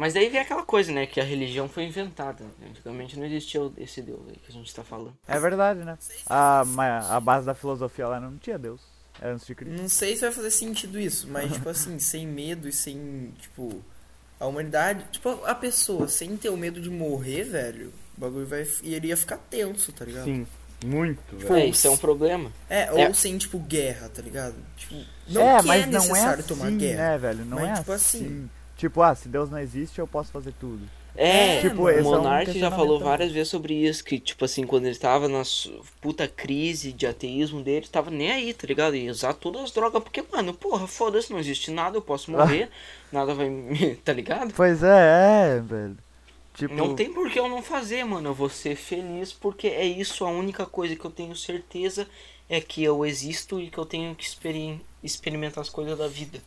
Mas daí vem aquela coisa, né? Que a religião foi inventada. né? Antigamente não existia esse Deus aí que a gente tá falando. É verdade, né? A, a base da filosofia lá não tinha Deus. Era antes de Cristo. Não sei se vai fazer sentido isso, mas, tipo assim, sem medo e sem, tipo, a humanidade, tipo, a pessoa sem ter o medo de morrer, velho, o bagulho vai, iria ficar tenso, tá ligado? Sim. Muito, Tipo, velho. É, isso é um problema. É, ou É. sem, tipo, guerra, tá ligado? Tipo, não é, mas é não é necessário assim, tomar guerra. né, velho? Não Mas, é tipo assim. assim- Tipo, ah, se Deus não existe, eu posso fazer tudo. É, É, Tipo, o é um Monark já falou várias vezes sobre isso, que, tipo assim, quando ele tava na puta crise de ateísmo dele, tava nem aí, tá ligado? Ia usar todas as drogas, porque, mano, porra, foda-se, não existe nada, eu posso morrer, nada vai me. tá ligado? Pois é, é, velho. Tipo, Não tem por que eu não fazer, mano. Eu vou ser feliz porque é isso. A única coisa que eu tenho certeza é que eu existo e que eu tenho que experi- experimentar as coisas da vida.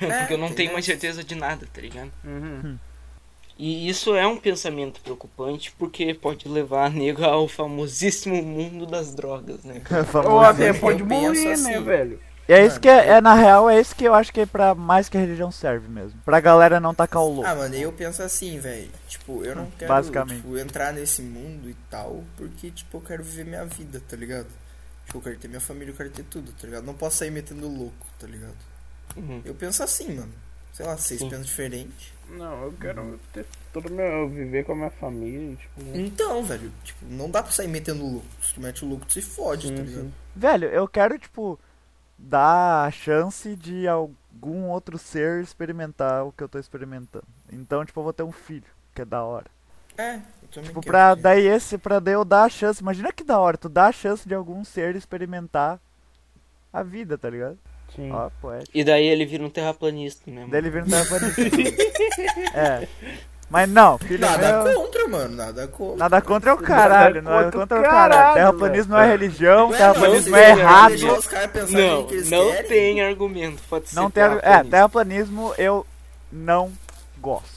É, porque eu não tenho mais certeza de nada, tá ligado? Uhum. E isso é um pensamento preocupante porque pode levar a nega ao famosíssimo mundo das drogas, né? Ou até pode morrer, né, assim. velho? E é isso que é, é, na real, é isso que eu acho que é pra mais que a religião serve mesmo. Pra galera não tacar o louco. Ah, mano, eu penso assim, velho. Tipo, eu não quero Basicamente. tipo, entrar nesse mundo e tal, porque, tipo, eu quero viver minha vida, tá ligado? Tipo, eu quero ter minha família, eu quero ter tudo, tá ligado? Não posso sair metendo louco, tá ligado? Uhum. Eu penso assim, mano. Sei lá, vocês Sim. pensam diferente. Não, eu quero ter todo meu viver com a minha família, tipo. Então, velho, tipo, não dá pra sair metendo louco. Se tu mete o louco, tu se fode, tá ligado? Velho, eu quero, tipo, dar a chance de algum outro ser experimentar o que eu tô experimentando. Então, tipo, eu vou ter um filho, que é da hora. É, eu também Tipo, quero pra daí esse, pra daí eu dar a chance. Imagina que da hora, tu dá a chance de algum ser experimentar a vida, tá ligado? Sim. Ó, poético. E daí ele vira um terraplanista, né? Daí Mano? ele vira um terraplanista. é. Mas não, filho Nada meu. contra, mano, nada contra. Nada contra é o caralho, não é contra o contra o caralho, caralho. Terraplanismo não é religião, Não é, terraplanismo não, é errado. Não, não querem. tem argumento. Pode ser Não tem. É, terraplanismo eu não gosto.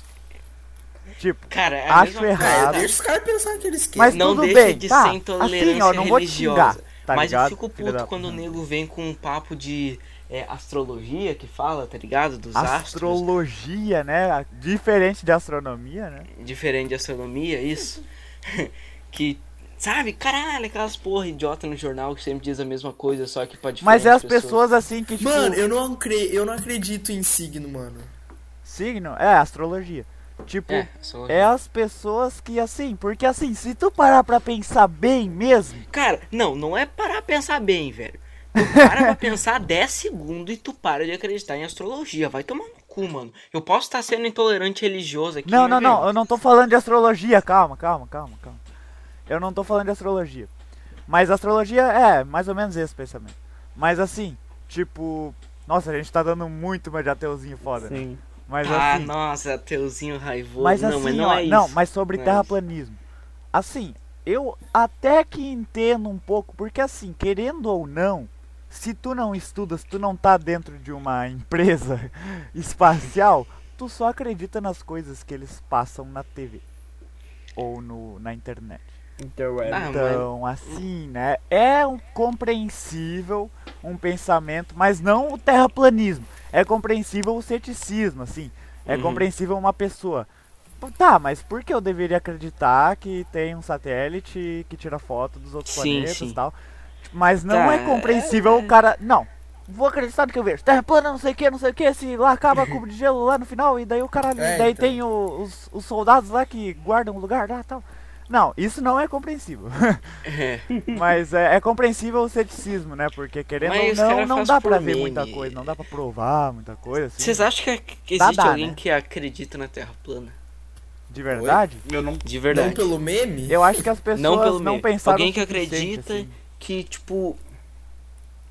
Tipo, Cara, é acho errado. coisa. Deixa os caras pensarem o que eles querem. Mas não tudo deixa bem, de tá, ser assim, intolerância ó, não vou te xingar, religiosa. tá mas ligado, eu fico puto da- quando o nego vem com um papo de é, astrologia que fala, tá ligado? Dos astros. astrologia, né? Diferente de astronomia, né? Diferente de astronomia, isso. que, sabe, caralho, aquelas porra idiota no jornal que sempre diz a mesma coisa, só que pra Mas é as diferentes pessoas assim que, tipo, Mano, eu não, cre... eu não acredito em signo, mano. signo, é astrologia. Tipo, É, é, as pessoas que assim, porque assim, se tu parar pra pensar bem mesmo, Cara, não, não é parar pra pensar bem, velho. Tu para pra pensar 10 segundos e tu para de acreditar em astrologia. Vai tomar no cu, mano. Eu posso estar sendo intolerante religioso aqui. Não, mas, não, não, eu não tô falando de astrologia, calma, calma, calma, calma. Eu não tô falando de astrologia. Mas astrologia é mais ou menos esse pensamento. Mas assim, tipo, nossa, a gente tá dando muito uma de ateuzinho foda, né? Sim. Mas Ah, assim, nossa, ateuzinho raivoso. mas não, assim, mas não ó, é isso. não, mas sobre Não é terraplanismo. Assim, eu até que entendo um pouco, porque assim, querendo ou não, se tu não estuda, se tu não tá dentro de uma empresa espacial, tu só acredita nas coisas que eles passam na TV ou no, na internet. Interweb. Ah, Então, assim, né? É um compreensível um pensamento, mas não o terraplanismo. É compreensível o ceticismo, assim. É Uhum. compreensível uma pessoa. Tá, mas por que eu deveria acreditar que tem um satélite que tira foto dos outros Sim, planetas sim. e tal? Mas não Tá, é compreensível o cara. Não. Vou acreditar no que eu vejo. Terra plana, não sei o que, não sei o que. Se lá acaba a cubo de gelo lá no final, e daí o caralho. É, daí então. tem o- os, os soldados lá que guardam o lugar lá e tal. Não, isso não é compreensível. É. Mas é, é compreensível o ceticismo, né? Porque querendo Mas ou não, cara não dá pra ver meme. muita coisa, não dá pra provar muita coisa, assim. Vocês acham que, que Dá, existe dá, alguém né? que acredita na Terra plana? De verdade? Eu não. De Não verdade. pelo meme? Eu acho que as pessoas Não não, pensaram Alguém que acredita assim. Que, tipo,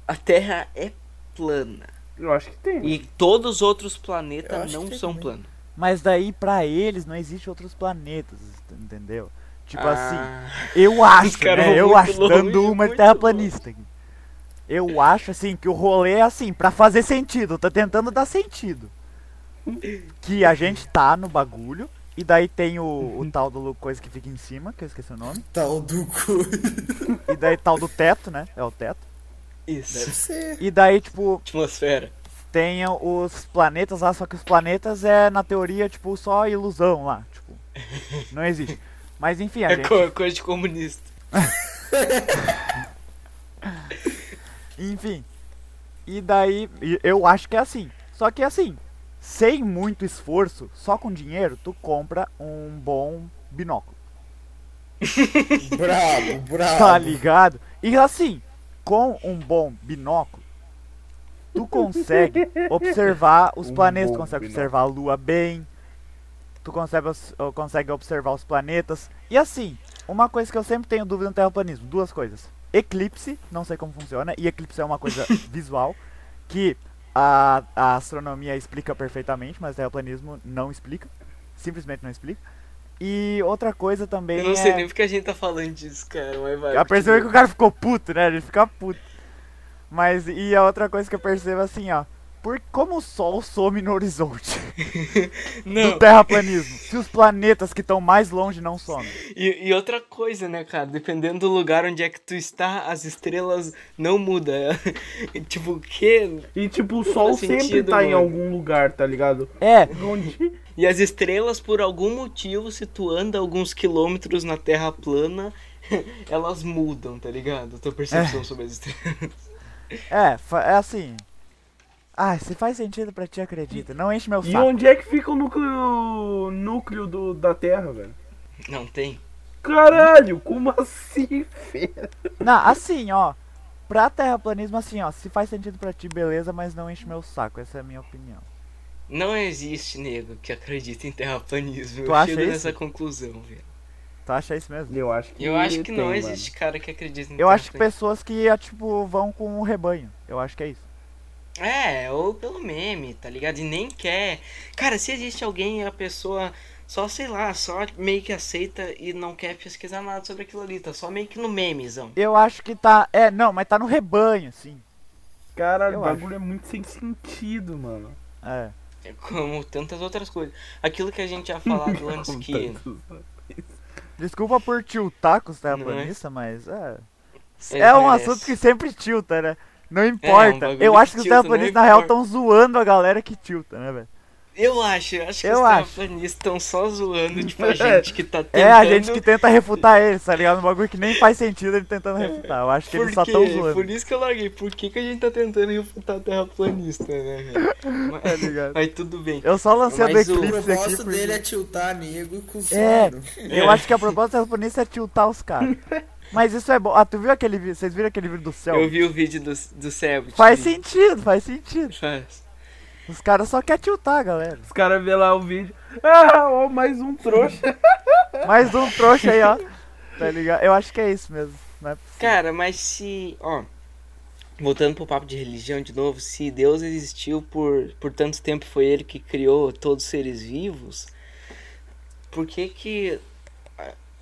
a Terra é plana. Eu acho que tem. E todos os outros planetas não são também. planos. Mas daí, pra eles, não existe outros planetas, entendeu? Tipo assim, Ah, eu acho, né? Eu acho, longe, dando uma terraplanista aqui. Eu acho, assim, que o rolê é assim, pra fazer sentido, tá tentando dar sentido. Que a gente tá no bagulho, e daí tem o, o tal do coisa que fica em cima, que eu esqueci o nome. Tal do cu. E daí tal do teto, né? É o teto. isso. Deve ser. E daí, tipo, Atmosfera. tem os planetas lá, só que os planetas é, na teoria, tipo, só ilusão lá. Tipo, não existe. Mas enfim, a É gente. co- coisa de comunista. Enfim. E daí, eu acho que é assim. Só que assim, sem muito esforço, só com dinheiro, tu compra um bom binóculo. Brabo, brabo. Tá ligado? E assim, com um bom binóculo, tu consegue observar os Um planetas, tu consegue binóculo. observar a lua bem, tu consegue, consegue observar os planetas. E assim, uma coisa que eu sempre tenho dúvida no terraplanismo, duas coisas. Eclipse, não sei como funciona, e eclipse é uma coisa visual, que a, a astronomia explica perfeitamente, mas o terraplanismo não explica, simplesmente não explica. E outra coisa também Eu não sei é... nem porque a gente tá falando disso, cara, mas vai. Já percebeu que o cara ficou puto, né? Ele fica puto. Mas, e a outra coisa que eu percebo assim, ó. Por como o Sol some no horizonte do Não, terraplanismo? Se os planetas que estão mais longe não somem. e, e outra coisa, né, cara? Dependendo do lugar onde é que tu está, as estrelas não mudam. tipo, o quê? E tipo, o sol sempre sentido, tá em mano. algum lugar, tá ligado? É, Onde? E as estrelas, por algum motivo, se tu anda alguns quilômetros na Terra plana, elas mudam, tá ligado? Tua percepção sobre as estrelas. é, é assim. Ah, se faz sentido pra ti, acredita. Não enche meu E saco. onde é que fica o núcleo, núcleo do, da Terra, velho? Não tem. Caralho, como assim, feio? Não, assim, ó. Pra terraplanismo, assim, ó. Se faz sentido pra ti, beleza, mas não enche meu saco. Essa é a minha opinião. Não existe nego que acredita em terraplanismo. Tu Eu acha chego isso? nessa conclusão, velho. Tu acha isso mesmo? Eu acho que Eu acho que não tem, existe cara que acredita em Eu acho que pessoas que, é, tipo, vão com o rebanho. Eu acho que é isso. É, ou pelo meme, tá ligado? E nem quer. Cara, se existe alguém e a pessoa só, sei lá, só meio que aceita e não quer pesquisar nada sobre aquilo ali, tá só meio que no memezão. Eu acho que tá. É, não, mas tá no rebanho, sim. Caralho, Eu o bagulho é muito sem sentido, mano. É. É Como tantas outras coisas. Aquilo que a gente tinha falado antes que. Desculpa por tiltar com os Não é? terraplanistas, mas é. É, É um assunto que sempre tilta, né? Não importa. bagulho eu que acho que os tilta, não terraplanistas, na real, estão zoando a galera que tilta, né, velho? Eu acho, eu acho que Eu os terraplanistas estão só zoando, tipo, a gente que tá tentando. É a gente que tenta refutar eles, tá ligado? Um bagulho que nem faz sentido ele tentando refutar. Eu acho que Por eles só estão zoando. Por isso que eu larguei. Por que, que a gente tá tentando refutar terraplanista, né, velho? Mas, Tá ligado? mas tudo bem. Eu só lancei a do Mas o- O Eclipse aqui. propósito porque- dele é tiltar nego com o É. Eu acho que a proposta do terraplanista é tiltar os caras. Mas isso é bom. Ah, tu viu aquele vídeo? Vocês viram aquele vídeo do céu? Eu vi o vídeo do, do Cebit. Faz sentido, faz sentido. Faz. Os caras só querem tiltar, galera. Os caras vê lá o vídeo. Ah, ó, mais um trouxa. Mais um trouxa aí, ó. Tá ligado? Eu acho que é isso mesmo. Não é. Cara, mas se. Ó. Voltando pro papo de religião de novo, se Deus existiu por, por tanto tempo foi ele que criou todos os seres vivos, por que que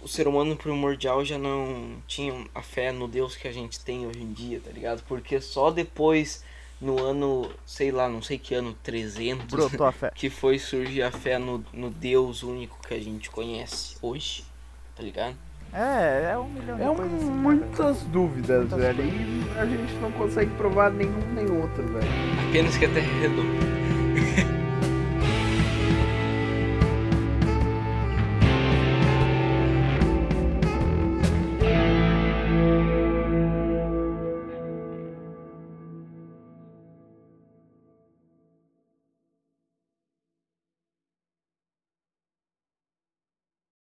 o ser humano primordial já não tinha a fé no Deus que a gente tem hoje em dia, tá ligado? Porque só depois, no ano, sei lá, não sei que ano, 300, Brotou a fé. que foi surgir a fé no, no Deus único que a gente conhece hoje, tá ligado? É, é um milhão de É um, assim. né, muitas dúvidas, Muitas velho. coisas. E a gente não consegue provar nenhum nem outro, velho. Apenas que a Terra é redonda.